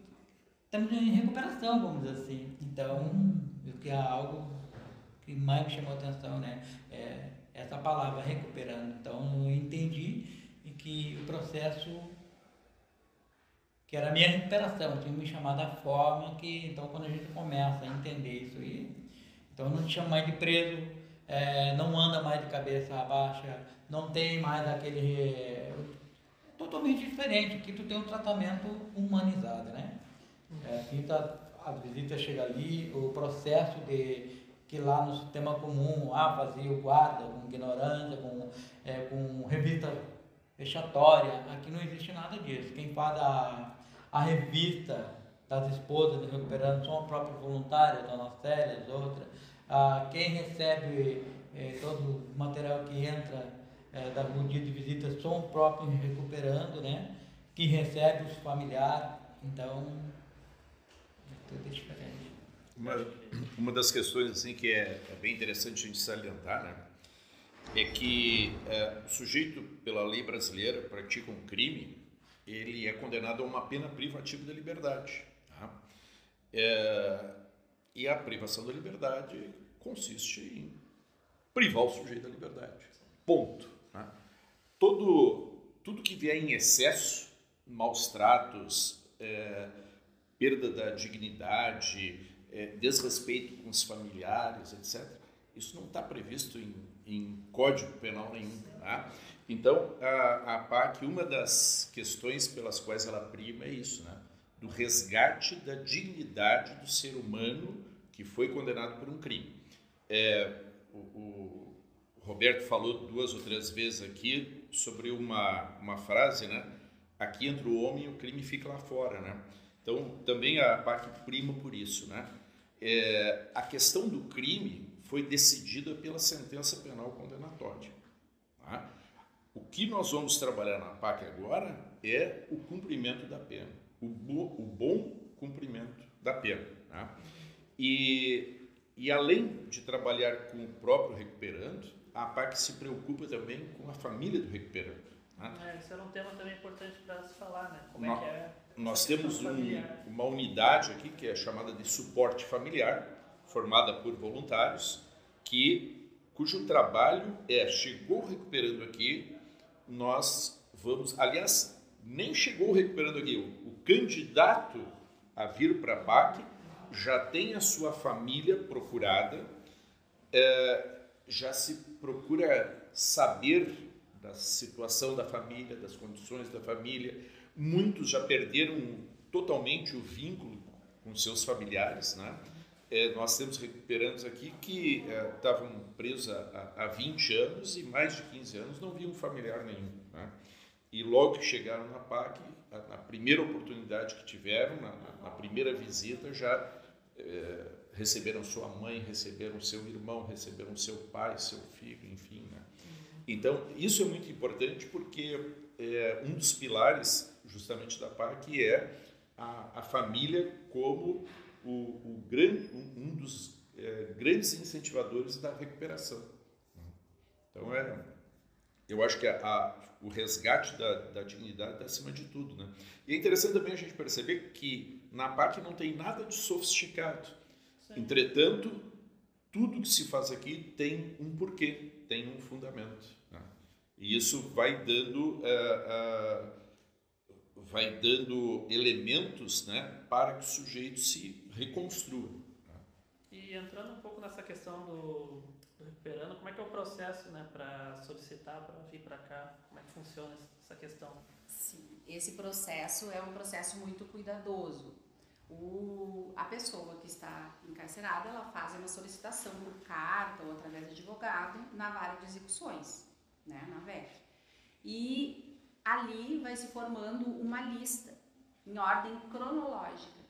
estamos em recuperação, vamos dizer assim. Então, o que é algo que mais me chamou a atenção, né? É essa palavra, recuperando. Então, eu entendi que o processo que era a minha recuperação, tinha me chamado da forma que, então, quando a gente começa a entender isso aí, então não te chama mais de preso, é, não anda mais de cabeça baixa, não tem mais aquele. Totalmente diferente, que tu tem um tratamento humanizado, né? É, aqui tá, a visita chega ali, o processo de que lá no sistema comum, ah, fazia o guarda com ignorância, com, é, com revista fechatória, aqui não existe nada disso. Quem faz a, a revista das esposas do Recuperando são a própria voluntária, Dona Célia, as outras. Ah, quem recebe é, todo o material que entra é, da dia de visita são o próprio recuperando, né? Que recebe os familiares, então tudo é diferente. Uma, uma das questões assim que é, é, bem interessante a gente salientar, né? É que é, o sujeito, pela lei brasileira, pratica um crime, ele é condenado a uma pena privativa da liberdade. Tá? É, e a privação da liberdade consiste em privar o sujeito da liberdade. Ponto. Né? Todo, tudo que vier em excesso, maus tratos, é, perda da dignidade, é, desrespeito com os familiares, etc., isso não está previsto em, em, código penal nenhum. Tá? Então, a, a PAC, uma das questões pelas quais ela prima é isso, né? do resgate da dignidade do ser humano que foi condenado por um crime. É, o, o Roberto falou duas ou três vezes aqui sobre uma, uma frase, né? Aqui entre o homem e o crime fica lá fora, né? Então, também a PAC prima por isso, né? É, a questão do crime foi decidida pela sentença penal condenatória. Tá? O que nós vamos trabalhar na PAC agora é o cumprimento da pena, o, bo, o bom cumprimento da pena. Tá? E, e além de trabalhar com o próprio recuperando, a PAC se preocupa também com a família do recuperante. Né? É, isso era um tema também importante para se falar, né? Como nós, é que é nós temos um, uma unidade aqui que é chamada de suporte familiar, formada por voluntários, que cujo trabalho é chegou recuperando aqui, nós vamos, aliás, nem chegou recuperando aqui, o, o candidato a vir para a PAC já tem a sua família procurada, é, já se procura saber da situação da família, das condições da família. Muitos já perderam totalmente o vínculo com seus familiares, né? É, nós temos recuperandos aqui que é, estavam presos há, há 20 anos e mais de 15 anos não viam familiar nenhum. Né? E logo que chegaram na PAC, na primeira oportunidade que tiveram, na, na primeira visita, já é, receberam sua mãe, receberam seu irmão, receberam seu pai, seu filho, enfim. Né? Então, isso é muito importante porque é, um dos pilares justamente da PAC é a, a família como o, o grande, um, um dos é, grandes incentivadores da recuperação. Então, é, eu acho que a, a, o resgate da, da dignidade está acima de tudo. Né? E é interessante também a gente perceber que na PAC não tem nada de sofisticado. Sim. Entretanto, tudo que se faz aqui tem um porquê, tem um fundamento. Né? E isso vai dando, uh, uh, vai dando elementos né, para que o sujeito se reconstrua. Né? E entrando um pouco nessa questão do, do recuperando, como é que é o processo né, para solicitar, para vir para cá? Como é que funciona essa questão? Sim, esse processo é um processo muito cuidadoso o, a pessoa que está encarcerada ela faz uma solicitação por carta ou através de advogado na vara de execuções, né, na VEF. E ali vai se formando uma lista em ordem cronológica.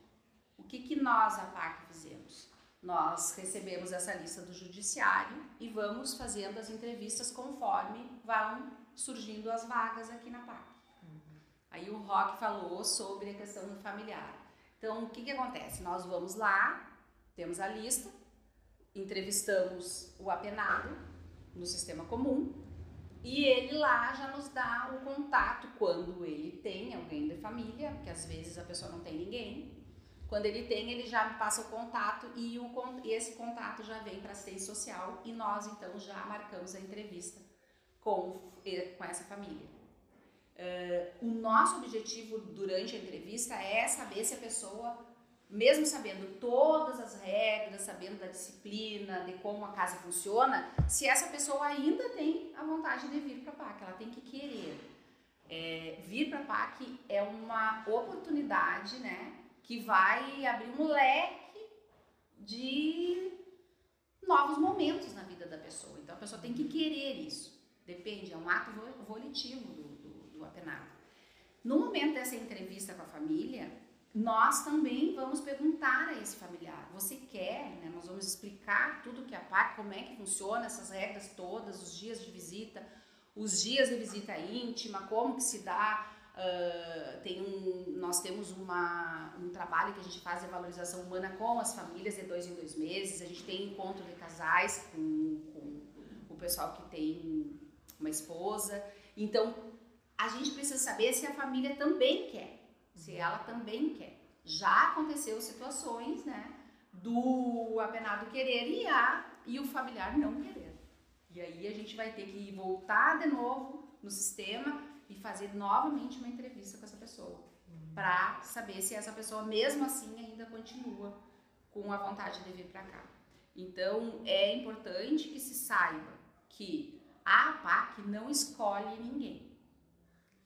O que, que nós, a PAC, fizemos? Nós recebemos essa lista do judiciário e vamos fazendo as entrevistas conforme vão surgindo as vagas aqui na PAC. Aí o Rock falou sobre a questão familiar. Então, o que, que acontece? Nós vamos lá, temos a lista, entrevistamos o apenado no sistema comum e ele lá já nos dá o contato quando ele tem alguém da família, porque às vezes a pessoa não tem ninguém. Quando ele tem, ele já passa o contato e o, esse contato já vem para assistência social e nós então já marcamos a entrevista com, com essa família. Uh, o nosso objetivo durante a entrevista é saber se a pessoa, mesmo sabendo todas as regras, sabendo da disciplina, de como a casa funciona, se essa pessoa ainda tem a vontade de vir para a PAC, ela tem que querer. É, vir para a PAC é uma oportunidade né, que vai abrir um leque de novos momentos na vida da pessoa. Então a pessoa tem que querer isso. Depende, é um ato volitivo do, do apenado. No momento dessa entrevista com a família, nós também vamos perguntar a esse familiar: você quer? Né? Nós vamos explicar tudo que é a PAC, como é que funciona, essas regras todas, os dias de visita, os dias de visita íntima, como que se dá. Uh, tem um, nós temos uma, um trabalho que a gente faz de valorização humana com as famílias de dois em dois meses. A gente tem encontro de casais com, com o pessoal que tem uma esposa. Então, a gente precisa saber se a família também quer, se ela também quer. Já aconteceu situações, né, do apenado querer e, a, e o familiar não querer. E aí a gente vai ter que voltar de novo no sistema e fazer novamente uma entrevista com essa pessoa, uhum. para saber se essa pessoa mesmo assim ainda continua com a vontade de vir para cá. Então é importante que se saiba que a APAC não escolhe ninguém.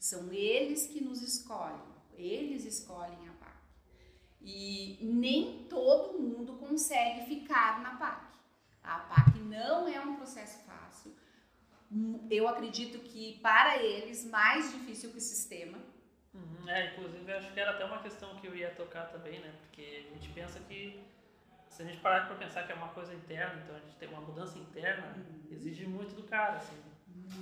São eles que nos escolhem, eles escolhem a PAC. E nem todo mundo consegue ficar na PAC. A PAC não é um processo fácil. Eu acredito que para eles mais difícil que o sistema. Uhum, é, inclusive acho que era até uma questão que eu ia tocar também, né? Porque a gente pensa que se a gente parar para pensar que é uma coisa interna, então a gente tem uma mudança interna, uhum. exige muito do cara, assim.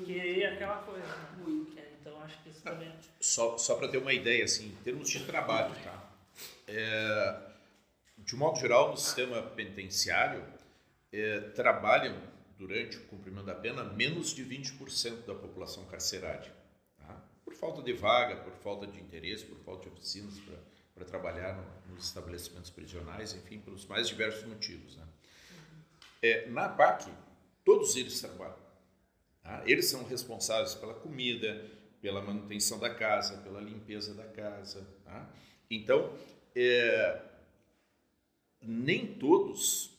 Que é aquela coisa. Né? Muito. É, então acho que isso também. Só, só para ter uma ideia, assim, em termos de trabalho, tá? É, de modo geral, no sistema penitenciário, é, trabalham durante o cumprimento da pena menos de 20% da população carcerária. Tá? Por falta de vaga, por falta de interesse, por falta de oficinas para trabalhar no, nos estabelecimentos prisionais, enfim, pelos mais diversos motivos. Né? É, na PAC, todos eles trabalham. Tá? Eles são responsáveis pela comida, pela manutenção da casa, pela limpeza da casa. Tá? Então, é, nem todos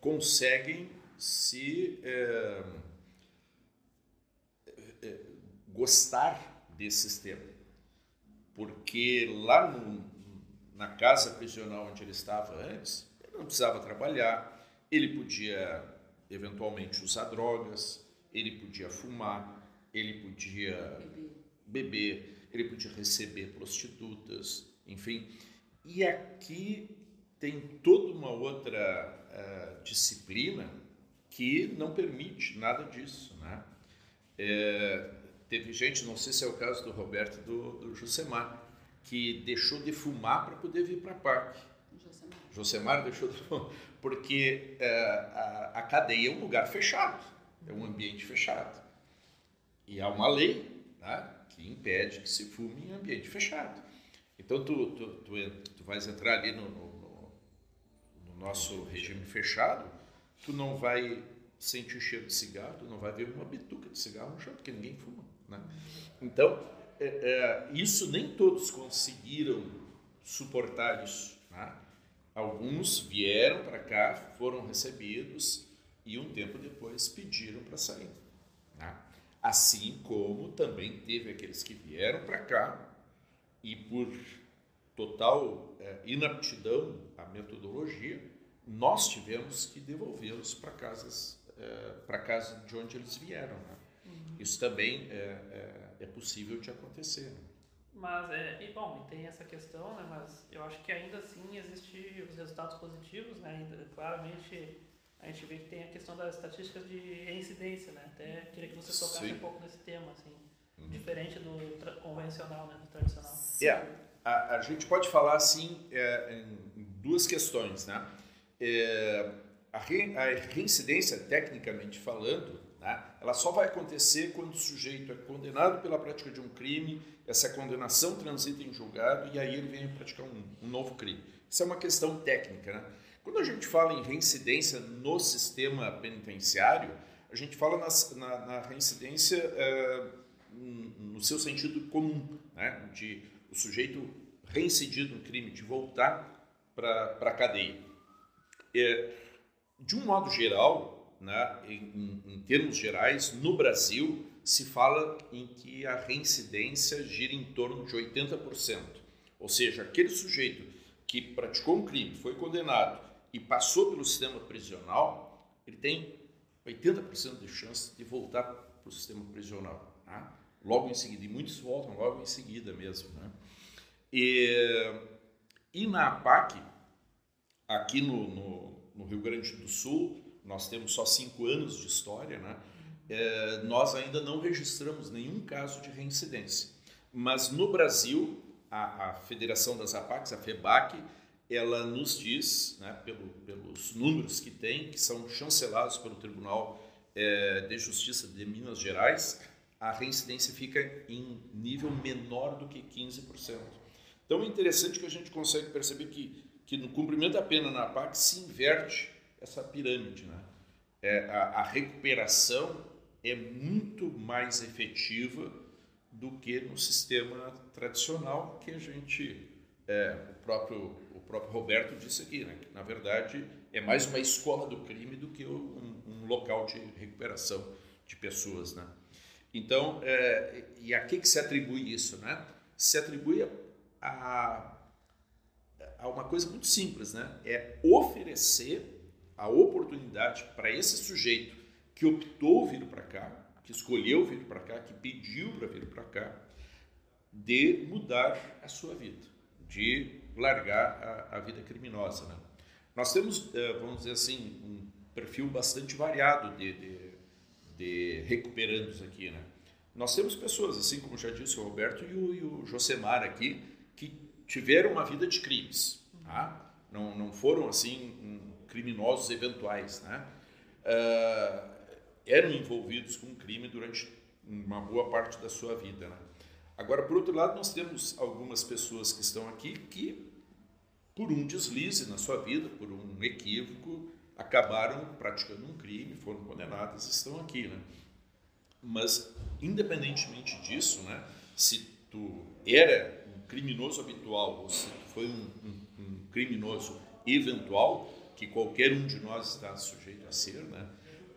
conseguem se é, é, gostar desse sistema, porque lá no, na casa prisional onde ele estava antes, ele não precisava trabalhar, ele podia eventualmente usar drogas, ele podia fumar, ele podia beber, ele podia receber prostitutas, enfim. E aqui tem toda uma outra uh, disciplina que não permite nada disso, né? É, teve gente, não sei se é o caso do Roberto do, do Josemar, que deixou de fumar para poder vir para a PAC. Josemar. Josemar deixou de fumar, porque é, a, a cadeia é um lugar fechado, é um ambiente fechado. E há uma lei né, que impede que se fume em ambiente fechado. Então, tu, tu, tu, tu vais entrar ali no, no, no nosso regime fechado, tu não vai sentir cheiro de cigarro, tu não vai ver uma bituca de cigarro no chão, porque ninguém fuma. Né? Então, é, é, isso nem todos conseguiram suportar isso. Né? Alguns vieram para cá, foram recebidos e um tempo depois pediram para sair. Assim como também teve aqueles que vieram para cá e por total é, inaptidão à metodologia, nós tivemos que devolvê-los para casas é, para casa de onde eles vieram. Né? Uhum. Isso também é, é, é, possível de acontecer. Né? Mas, é, e bom, tem essa questão, né, mas eu acho que ainda assim existem os resultados positivos, né, ainda, claramente a gente vê que tem a questão das estatísticas de reincidência, né, até queria que você tocasse Sim. um pouco nesse tema, assim, uhum. diferente do convencional, né, do tradicional. É, a, a gente pode falar, assim, é, em duas questões, né, é, a, re, a reincidência, tecnicamente falando, né, ela só vai acontecer quando o sujeito é condenado pela prática de um crime, essa condenação transita em julgado e aí ele vem praticar um, um novo crime. Isso é uma questão técnica. Né? Quando a gente fala em reincidência no sistema penitenciário, a gente fala nas, na, na, reincidência é, no seu sentido comum, né? de o sujeito reincidir no crime, de voltar para a cadeia. É, de um modo geral, né, em, em, termos gerais, no Brasil se fala em que a reincidência gira em torno de 80%. Ou seja, aquele sujeito que praticou um crime, foi condenado e passou pelo sistema prisional, ele tem 80% de chance de voltar para o sistema prisional. Né? Logo em seguida, e muitos voltam logo em seguida mesmo. Né? E, e na APAC, aqui no, no no Rio Grande do Sul, nós temos só cinco anos de história, né? É, nós ainda não registramos nenhum caso de reincidência. Mas no Brasil, a, a Federação das APACs, a FEBAC, ela nos diz, né, pelo, pelos números que tem, que são chancelados pelo Tribunal é, de Justiça de Minas Gerais, a reincidência fica em nível menor do que 15%. Então é interessante que a gente consegue perceber que que no cumprimento da pena na PAC se inverte essa pirâmide. Né? É, a, a, recuperação é muito mais efetiva do que no sistema tradicional que a gente, é, o, próprio, próprio Roberto disse aqui, né? que na verdade é mais uma escola do crime do que um, um local de recuperação de pessoas. Né? Então, é, e a que, que se atribui isso? Né? Se atribui a, a há uma coisa muito simples, né? É oferecer a oportunidade para esse sujeito que optou vir para cá, que escolheu vir para cá, que pediu para vir para cá, de mudar a sua vida, de largar a, a vida criminosa. Né? Nós temos, eh, vamos dizer assim, um perfil bastante variado de, de, de recuperandos aqui. Né? Nós temos pessoas, assim como já disse o Roberto e o, e o Josemar aqui, que tiveram uma vida de crimes, tá? não, não foram assim criminosos eventuais, né? Uh, eram envolvidos com crime durante uma boa parte da sua vida. Né? Agora, por outro lado, nós temos algumas pessoas que estão aqui que, por um deslize na sua vida, por um equívoco, acabaram praticando um crime, foram condenadas, estão aqui, né? Mas, independentemente disso, né? Se tu era criminoso habitual ou se foi um, um, um, criminoso eventual, que qualquer um de nós está sujeito a ser, né?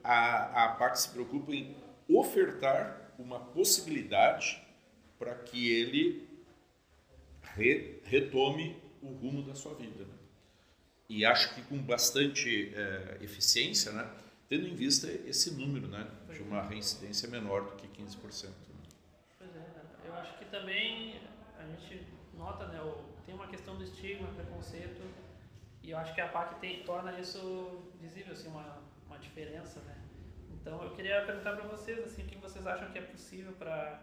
a, a parte se preocupa em ofertar uma possibilidade para que ele re, retome o rumo da sua vida. Né? E acho que com bastante é, eficiência, né? tendo em vista esse número né? de uma reincidência menor do que 15%. Né? Pois é, eu acho que também a gente nota, né, tem uma questão do estigma, preconceito, e eu acho que a PAC tem, torna isso visível, assim, uma, uma diferença, né? Então eu queria perguntar para vocês, assim, o que vocês acham que é possível para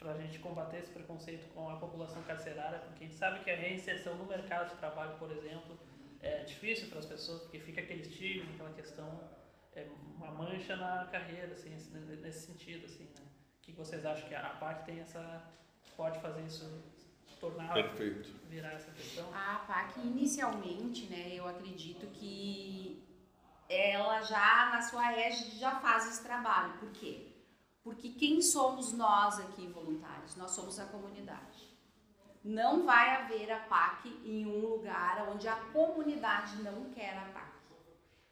para a gente combater esse preconceito com a população carcerária, porque a gente sabe que a reinserção no mercado de trabalho, por exemplo, é difícil para as pessoas, porque fica aquele estigma, aquela questão, é uma mancha na carreira, assim, nesse sentido, assim, né? O que vocês acham que a PAC tem essa, pode fazer isso tornar Perfeito. virar essa questão? A PAC inicialmente, né, eu acredito que ela já na sua égide já faz esse trabalho. Por quê? Porque quem somos nós aqui voluntários? Nós somos a comunidade. Não vai haver a PAC em um lugar onde a comunidade não quer a PAC.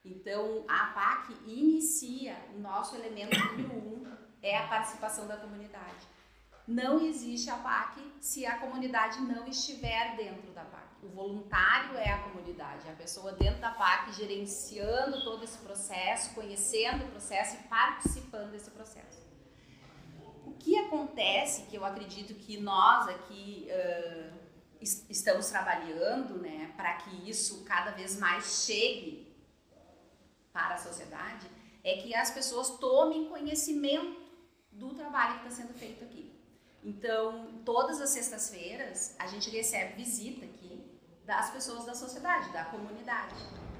Então, a PAC inicia, o nosso elemento número um é a participação da comunidade. Não existe a PAC se a comunidade não estiver dentro da PAC. O voluntário é a comunidade, é a pessoa dentro da PAC gerenciando todo esse processo, conhecendo o processo e participando desse processo. Que acontece, que eu acredito que nós aqui uh, estamos trabalhando né, para que isso cada vez mais chegue para a sociedade, é que as pessoas tomem conhecimento do trabalho que está sendo feito aqui. Então, todas as sextas-feiras, a gente recebe visita aqui das pessoas da sociedade, da comunidade,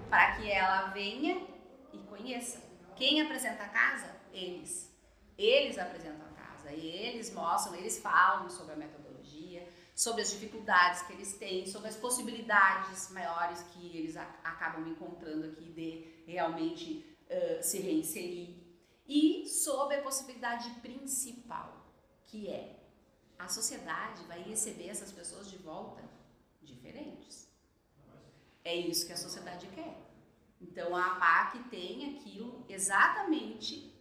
para que ela venha e conheça. Quem apresenta a casa? Eles. Eles apresentam casa, eles mostram, eles falam sobre a metodologia, sobre as dificuldades que eles têm, sobre as possibilidades maiores que eles acabam encontrando aqui de realmente uh, se reinserir e sobre a possibilidade principal, que é a sociedade vai receber essas pessoas de volta diferentes. É isso que a sociedade quer. Então a APAC tem aquilo exatamente,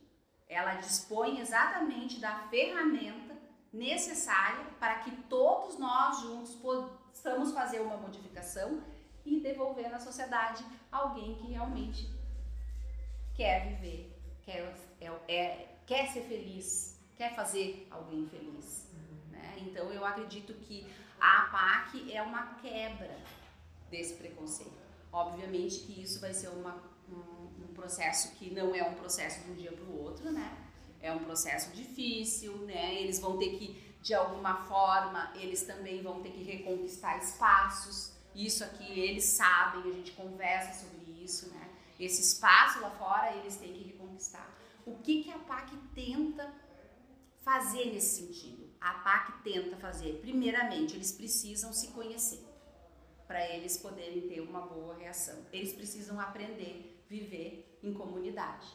ela dispõe exatamente da ferramenta necessária para que todos nós juntos possamos fazer uma modificação e devolver na sociedade alguém que realmente quer viver, quer, é, é, quer ser feliz, quer fazer alguém feliz. Então eu acredito que a APAC é uma quebra desse preconceito. Obviamente que isso vai ser uma, um, um processo que não é um processo de um dia para o outro, né? É um processo difícil, né? Eles vão ter que, de alguma forma, eles também vão ter que reconquistar espaços. Isso aqui eles sabem, a gente conversa sobre isso, né? Esse espaço lá fora eles têm que reconquistar. O que, que a PAC tenta fazer nesse sentido? a PAC tenta fazer? Primeiramente, eles precisam se conhecer para eles poderem ter uma boa reação. Eles precisam aprender viver em comunidade,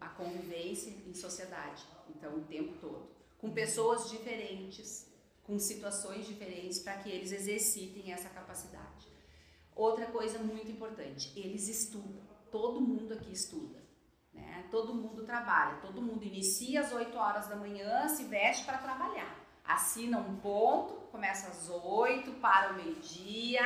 a convivência em sociedade, então o tempo todo, com pessoas diferentes, com situações diferentes, para que eles exercitem essa capacidade. Outra coisa muito importante, eles estudam. Todo mundo aqui estuda. Né? Todo mundo trabalha, todo mundo inicia às 8 horas da manhã, se veste para trabalhar. Assina um ponto, começa às 8, para o meio-dia,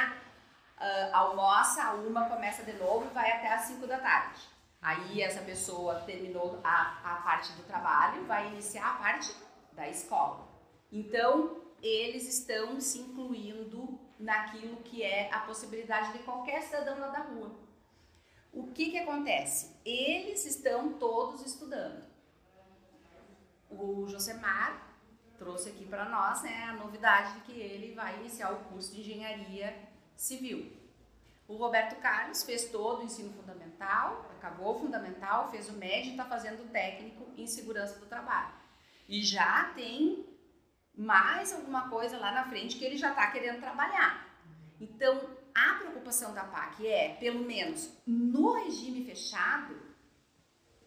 uh, almoça, a uma começa de novo e vai até às 5 da tarde. Aí essa pessoa terminou a, a parte do trabalho, vai iniciar a parte da escola. Então, eles estão se incluindo naquilo que é a possibilidade de qualquer cidadão lá da rua o que, que acontece? Eles estão todos estudando. O Josemar trouxe aqui para nós né, a novidade de que ele vai iniciar o curso de engenharia civil. O Roberto Carlos fez todo o ensino fundamental, acabou o fundamental, fez o médio e está fazendo o técnico em segurança do trabalho. E já tem mais alguma coisa lá na frente que ele já está querendo trabalhar. Então, a preocupação da PAC é, pelo menos no regime fechado,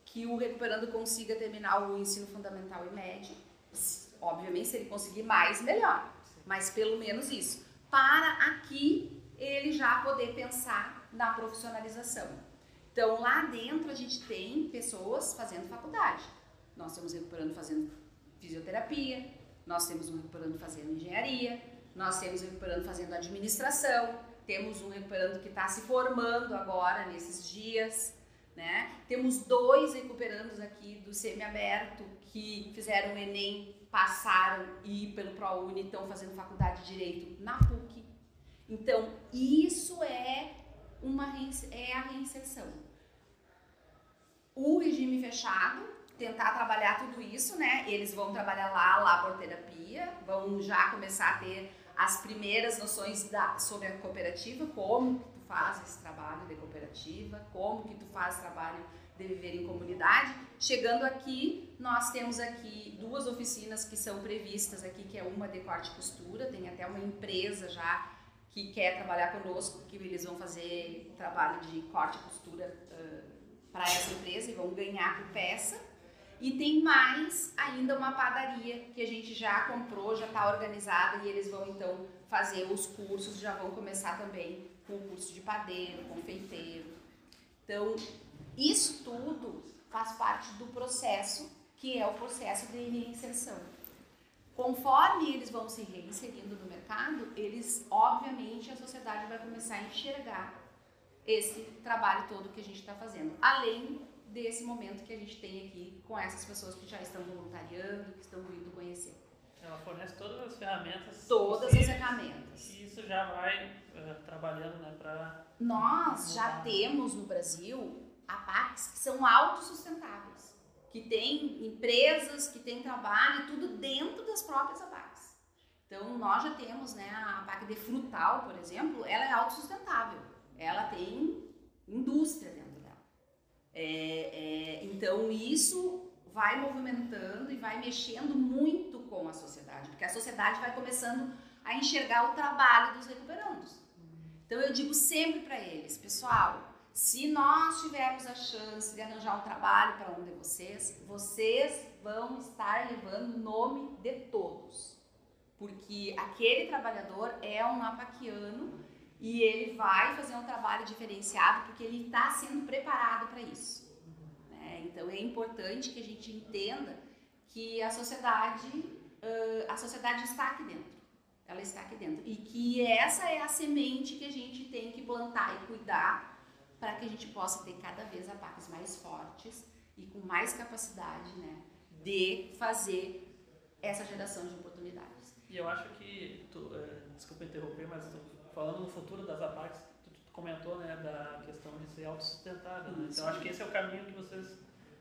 que o recuperando consiga terminar o ensino fundamental e médio. Obviamente, se ele conseguir mais, melhor. Mas pelo menos isso. Para aqui ele já poder pensar na profissionalização. Então, lá dentro a gente tem pessoas fazendo faculdade. Nós temos recuperando fazendo fisioterapia, nós temos um recuperando fazendo engenharia, nós temos um recuperando fazendo administração, temos um recuperando que está se formando agora nesses dias, né? Temos dois recuperandos aqui do semiaberto que fizeram o Enem, passaram e pelo ProUni estão fazendo faculdade de Direito na PUC. Então, isso é uma é a reinserção. O regime fechado, tentar trabalhar tudo isso, né? Eles vão trabalhar lá, laborterapia, vão já começar a ter as primeiras noções da, sobre a cooperativa, como que tu faz esse trabalho de cooperativa, como que tu faz trabalho de viver em comunidade. Chegando aqui, nós temos aqui duas oficinas que são previstas aqui, que é uma de corte e costura, tem até uma empresa já que quer trabalhar conosco, que eles vão fazer trabalho de corte e costura uh, para essa empresa e vão ganhar por peça. E tem mais ainda uma padaria que a gente já comprou, já está organizada e eles vão então fazer os cursos, já vão começar também com o curso de padeiro, confeiteiro. Então, isso tudo faz parte do processo que é o processo de reinserção. Conforme eles vão se reinserindo no mercado, eles, obviamente, a sociedade vai começar a enxergar esse trabalho todo que a gente está fazendo. Além desse momento que a gente tem aqui com essas pessoas que já estão voluntariando, que estão vindo conhecer. Ela fornece todas as ferramentas. Todas as ferramentas. E isso já vai uh, trabalhando, né, para... Nós já temos no Brasil APACs que são autossustentáveis, que têm empresas, que têm trabalho, tudo dentro das próprias APACs. Então, nós já temos, né, a APAC de frutal, por exemplo, ela é autossustentável. Ela tem indústria dentro dela. É, é, então, isso vai movimentando e vai mexendo muito com a sociedade, porque a sociedade vai começando a enxergar o trabalho dos recuperandos. Então, eu digo sempre para eles, pessoal, se nós tivermos a chance de arranjar um trabalho para um de vocês, vocês vão estar levando o nome de todos. Porque aquele trabalhador é um apaquiano e ele vai fazer um trabalho diferenciado porque ele está sendo preparado para isso. Né? Então é importante que a gente entenda que a sociedade, uh, a sociedade está aqui dentro. Ela está aqui dentro. E que essa é a semente que a gente tem que plantar e cuidar para que a gente possa ter cada vez ataques mais fortes e com mais capacidade né, de fazer essa geração de oportunidades. E eu acho que, tu, é, desculpa interromper, mas tu, falando no futuro das ataques, tu, tu, comentou né, da questão de ser autossustentável. Né? Então, eu acho que esse é o caminho que vocês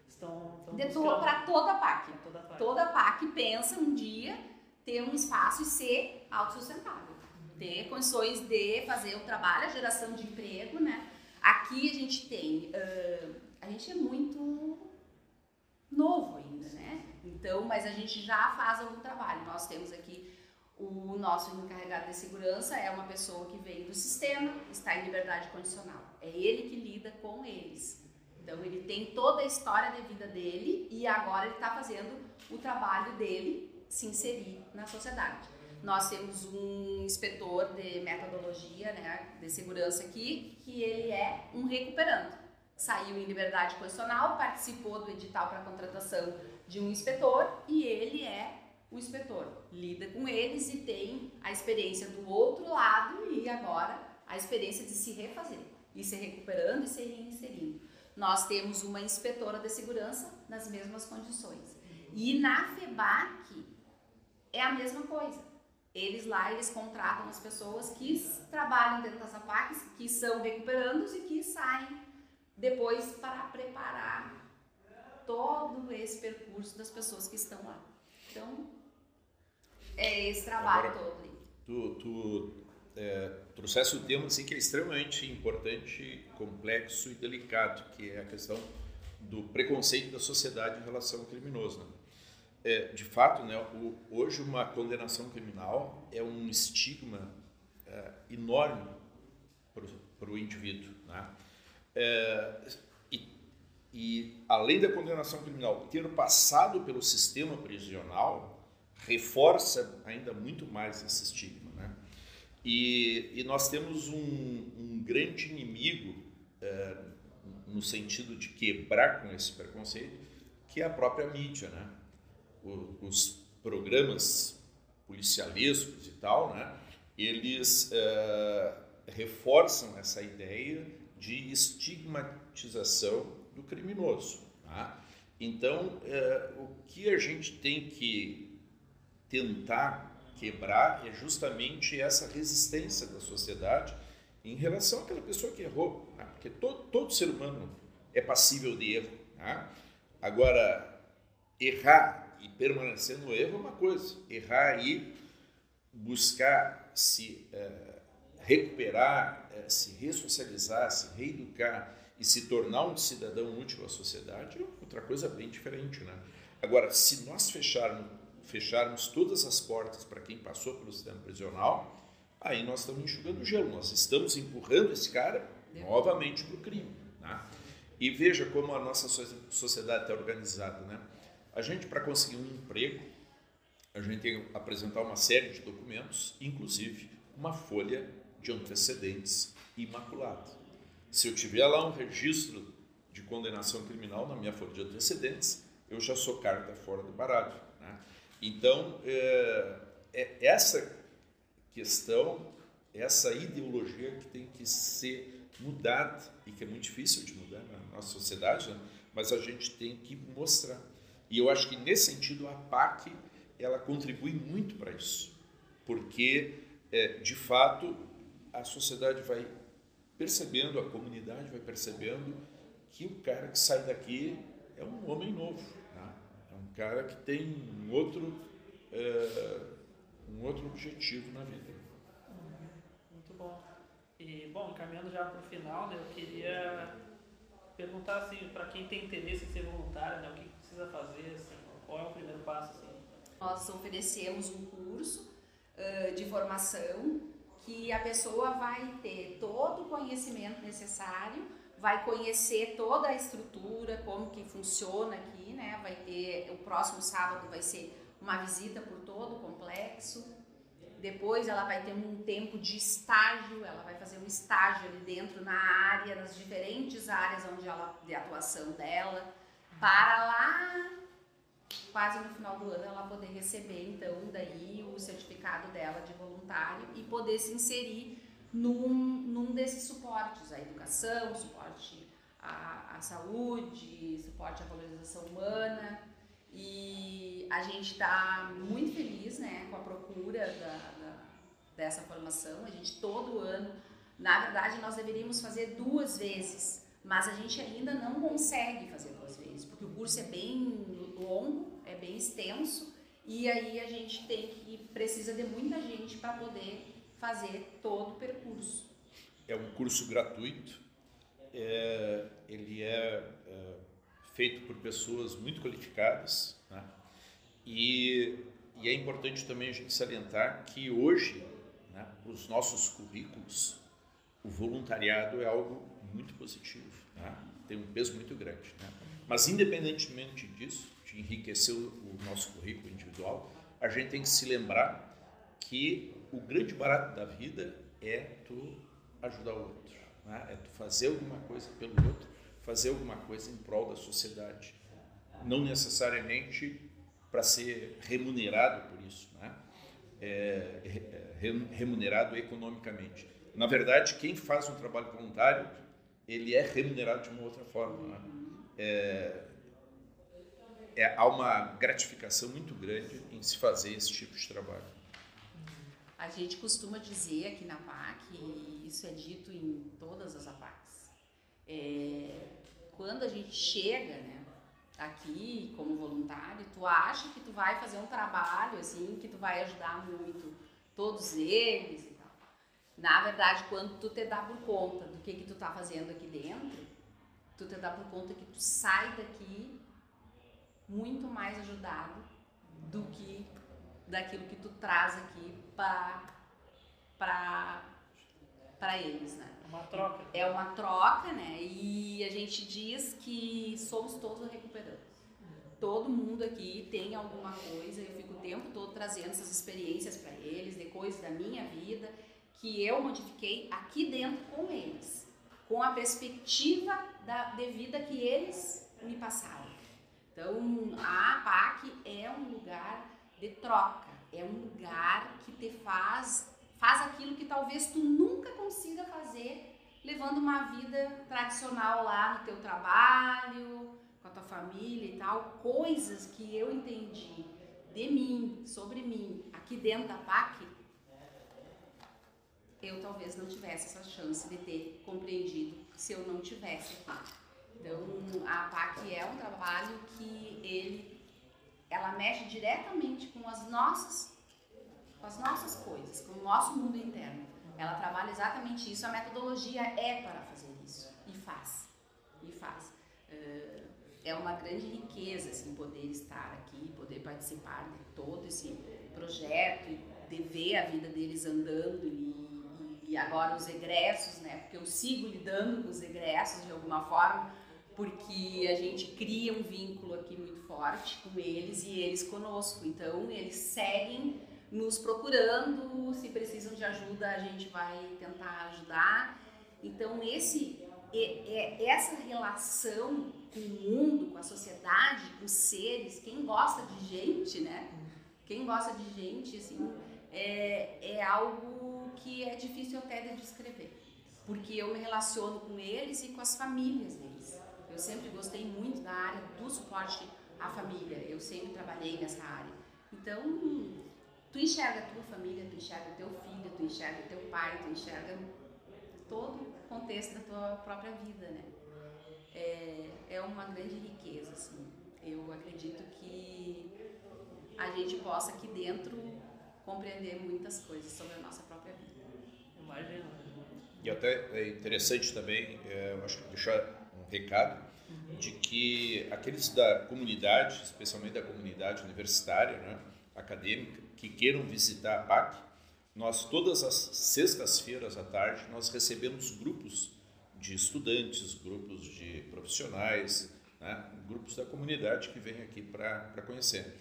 estão, estão Para toda a PAC. Toda a PAC. Toda a PAC pensa um dia ter um espaço e ser autossustentável. Ter condições de fazer o trabalho, a geração de emprego, né? Aqui a gente tem, uh, a gente é muito novo ainda, né? Então, mas a gente já faz algum trabalho. Nós temos aqui o nosso encarregado de segurança é uma pessoa que vem do sistema, está em liberdade condicional. É ele que lida com eles. Então ele tem toda a história de vida dele e agora ele está fazendo o trabalho dele se inserir na sociedade. Nós temos um inspetor de metodologia, né, de segurança aqui, que ele é um recuperando. Saiu em liberdade condicional, participou do edital para contratação de um inspetor e ele é o inspetor. Lida com eles e tem a experiência do outro lado e agora a experiência de se refazer, e se recuperando e se reinserindo. Nós temos uma inspetora de segurança nas mesmas condições. E na FEBAC é a mesma coisa. Eles lá, eles contratam as pessoas que trabalham dentro das APACs, que são recuperandos e que saem depois para preparar todo esse percurso das pessoas que estão lá. Então, é esse trabalho Agora, todo. Tu, tu é, trouxesse um tema assim, que é extremamente importante, complexo e delicado, que é a questão do preconceito da sociedade em relação ao criminoso. Né? é, de fato, né, o, hoje uma condenação criminal é um estigma é, enorme para o indivíduo. Né? É, e, e, além da condenação criminal, ter passado pelo sistema prisional reforça ainda muito mais esse estigma. Né? E, e nós temos um, um grande inimigo é, no sentido de quebrar com esse preconceito, que é a própria mídia, né? os programas policialescos e tal, né? eles uh, reforçam essa ideia de estigmatização do criminoso. Tá? Então, uh, o que a gente tem que tentar quebrar é justamente essa resistência da sociedade em relação àquela pessoa que errou, né? porque todo, todo ser humano é passível de erro. Né? Agora, errar e permanecer no erro é uma coisa, errar e buscar se é, recuperar, é, se ressocializar, se reeducar e se tornar um cidadão útil à sociedade é outra coisa bem diferente. Né? Agora, se nós fecharmos, fecharmos todas as portas para quem passou pelo sistema prisional, aí nós estamos enxugando gelo, nós estamos empurrando esse cara novamente para o crime. Né? E veja como a nossa sociedade está organizada. Né? A gente, para conseguir um emprego, a gente tem que apresentar uma série de documentos, inclusive uma folha de antecedentes imaculada. Se eu tiver lá um registro de condenação criminal na minha folha de antecedentes, eu já sou carta fora do baralho. Então, é, é essa questão, essa ideologia que tem que ser mudada e que é muito difícil de mudar na nossa sociedade, né? mas a gente tem que mostrar. E eu acho que nesse sentido a PAC ela contribui muito para isso, porque é, de fato a sociedade vai percebendo, a comunidade vai percebendo que o cara que sai daqui é um homem novo, um cara que tem um outro é, um outro objetivo na vida. Muito bom. E bom, caminhando já para o final, né, eu queria perguntar assim, para quem tem interesse em ser voluntário, né, o que precisa fazer, assim, qual é o primeiro passo? Assim? Nós oferecemos um curso uh, de formação que a pessoa vai ter todo o conhecimento necessário, vai conhecer toda a estrutura, como que funciona aqui, né? Vai ter o próximo sábado vai ser uma visita por todo o complexo. Depois ela vai ter um tempo de estágio, ela vai fazer um estágio ali dentro na área, nas diferentes áreas onde ela de atuação dela, para lá quase no final do ano ela poder receber então daí o certificado dela de voluntário e poder se inserir num, num desses suportes, a educação, suporte à, à saúde, suporte à valorização humana. E a gente está muito feliz né, com a procura da, da, dessa formação, a gente todo ano, na verdade nós deveríamos fazer duas vezes, mas a gente ainda não consegue fazer duas vezes, porque o curso é bem longo, é bem extenso e aí a gente tem que precisa de muita gente para poder fazer todo o percurso. É um curso gratuito, é, ele é, é, feito por pessoas muito qualificadas né? e, e, é importante também a gente salientar que hoje, né, os nossos currículos, o voluntariado é algo muito positivo, né? tem um peso muito grande. Né? Mas independentemente disso, de enriquecer o nosso currículo individual, a gente tem que se lembrar que o grande barato da vida é tu ajudar o outro, né? é tu fazer alguma coisa pelo outro, fazer alguma coisa em prol da sociedade. Não necessariamente para ser remunerado por isso, né? É, é remunerado economicamente. Na verdade, quem faz um trabalho voluntário, ele é remunerado de uma outra forma. Né? É, é, há uma gratificação muito grande em se fazer esse tipo de trabalho. A gente costuma dizer aqui na PAC, e isso é dito em todas as APACs, é, quando a gente chega né, aqui como voluntário, tu acha que tu vai fazer um trabalho assim, que tu vai ajudar muito todos eles e tal. Na verdade, quando tu te dá por conta do que, que tu tá fazendo aqui dentro, tu te dá por conta que tu sai daqui muito mais ajudado do que daquilo que tu traz aqui para para eles, né? É uma troca. É uma troca, né? E a gente diz que somos todos recuperantes. Todo mundo aqui tem alguma coisa, eu fico o tempo todo trazendo essas experiências para eles, de coisas da minha vida que eu modifiquei aqui dentro com eles, com a perspectiva da, de vida que eles me passaram. Então, a APAC é um lugar de troca, é um lugar que te faz, faz aquilo que talvez tu nunca consiga fazer levando uma vida tradicional lá no teu trabalho, com a tua família e tal, coisas que eu entendi de mim, sobre mim, aqui dentro da PAC, eu talvez não tivesse essa chance de ter compreendido se eu não tivesse aqui. Então, a PAC é um trabalho que ele, ela mexe diretamente com as nossas, com as nossas coisas, com o nosso mundo interno. Ela trabalha exatamente isso. A metodologia é para fazer isso e faz, e faz. Uh, é uma grande riqueza assim, poder estar aqui, poder participar de todo esse projeto, de ver a vida deles andando e, e agora os egressos, né? Porque eu sigo lidando com os egressos de alguma forma, porque a gente cria um vínculo aqui muito forte com eles e eles conosco. Então, eles seguem nos procurando, se precisam de ajuda, a gente vai tentar ajudar. Então, esse, essa relação com o mundo, com a sociedade, com os seres, quem gosta de gente, né? Quem gosta de gente, assim, é, é algo que é difícil até de descrever. Porque eu me relaciono com eles e com as famílias deles. Eu sempre gostei muito da área do suporte à família. Eu sempre trabalhei nessa área. Então, tu enxerga a tua família, tu enxerga o teu filho, tu enxerga o teu pai, tu enxerga todo o contexto da tua própria vida, né? É, é uma grande riqueza, assim. Eu acredito que a gente possa aqui dentro compreender muitas coisas sobre a nossa própria vida. Imagina. E até é interessante também, é, eu acho que deixar um recado. De que aqueles da comunidade, especialmente da comunidade universitária, né, acadêmica, que queiram visitar a PAC, nós todas as sextas-feiras à tarde nós recebemos grupos de estudantes, grupos de profissionais, né, grupos da comunidade que vêm aqui para conhecer.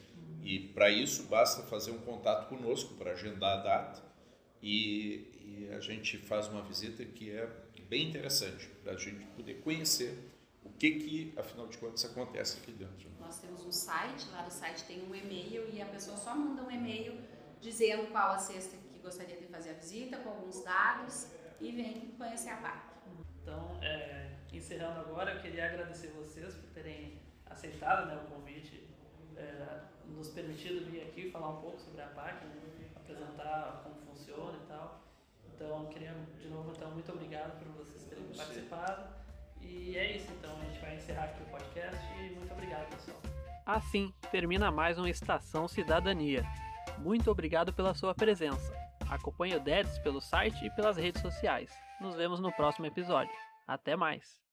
E para isso basta fazer um contato conosco para agendar a data e, e, a gente faz uma visita que é bem interessante para a gente poder conhecer que que afinal de contas acontece aqui dentro. Nós temos um site, lá no site tem um e-mail e a pessoa só manda um e-mail dizendo qual a sexta que gostaria de fazer a visita, com alguns dados e vem conhecer a PAC. Então, é, encerrando agora, eu queria agradecer vocês por terem aceitado né, o convite, é, nos permitido vir aqui falar um pouco sobre a PAC, né, apresentar como funciona e tal. Então, queria de novo, então, muito obrigado por vocês terem participado. E é isso, então, a gente vai encerrar aqui o podcast e muito obrigado, pessoal. Assim termina mais uma Estação Cidadania. Muito obrigado pela sua presença. Acompanhe o DEDS pelo site e pelas redes sociais. Nos vemos no próximo episódio. Até mais!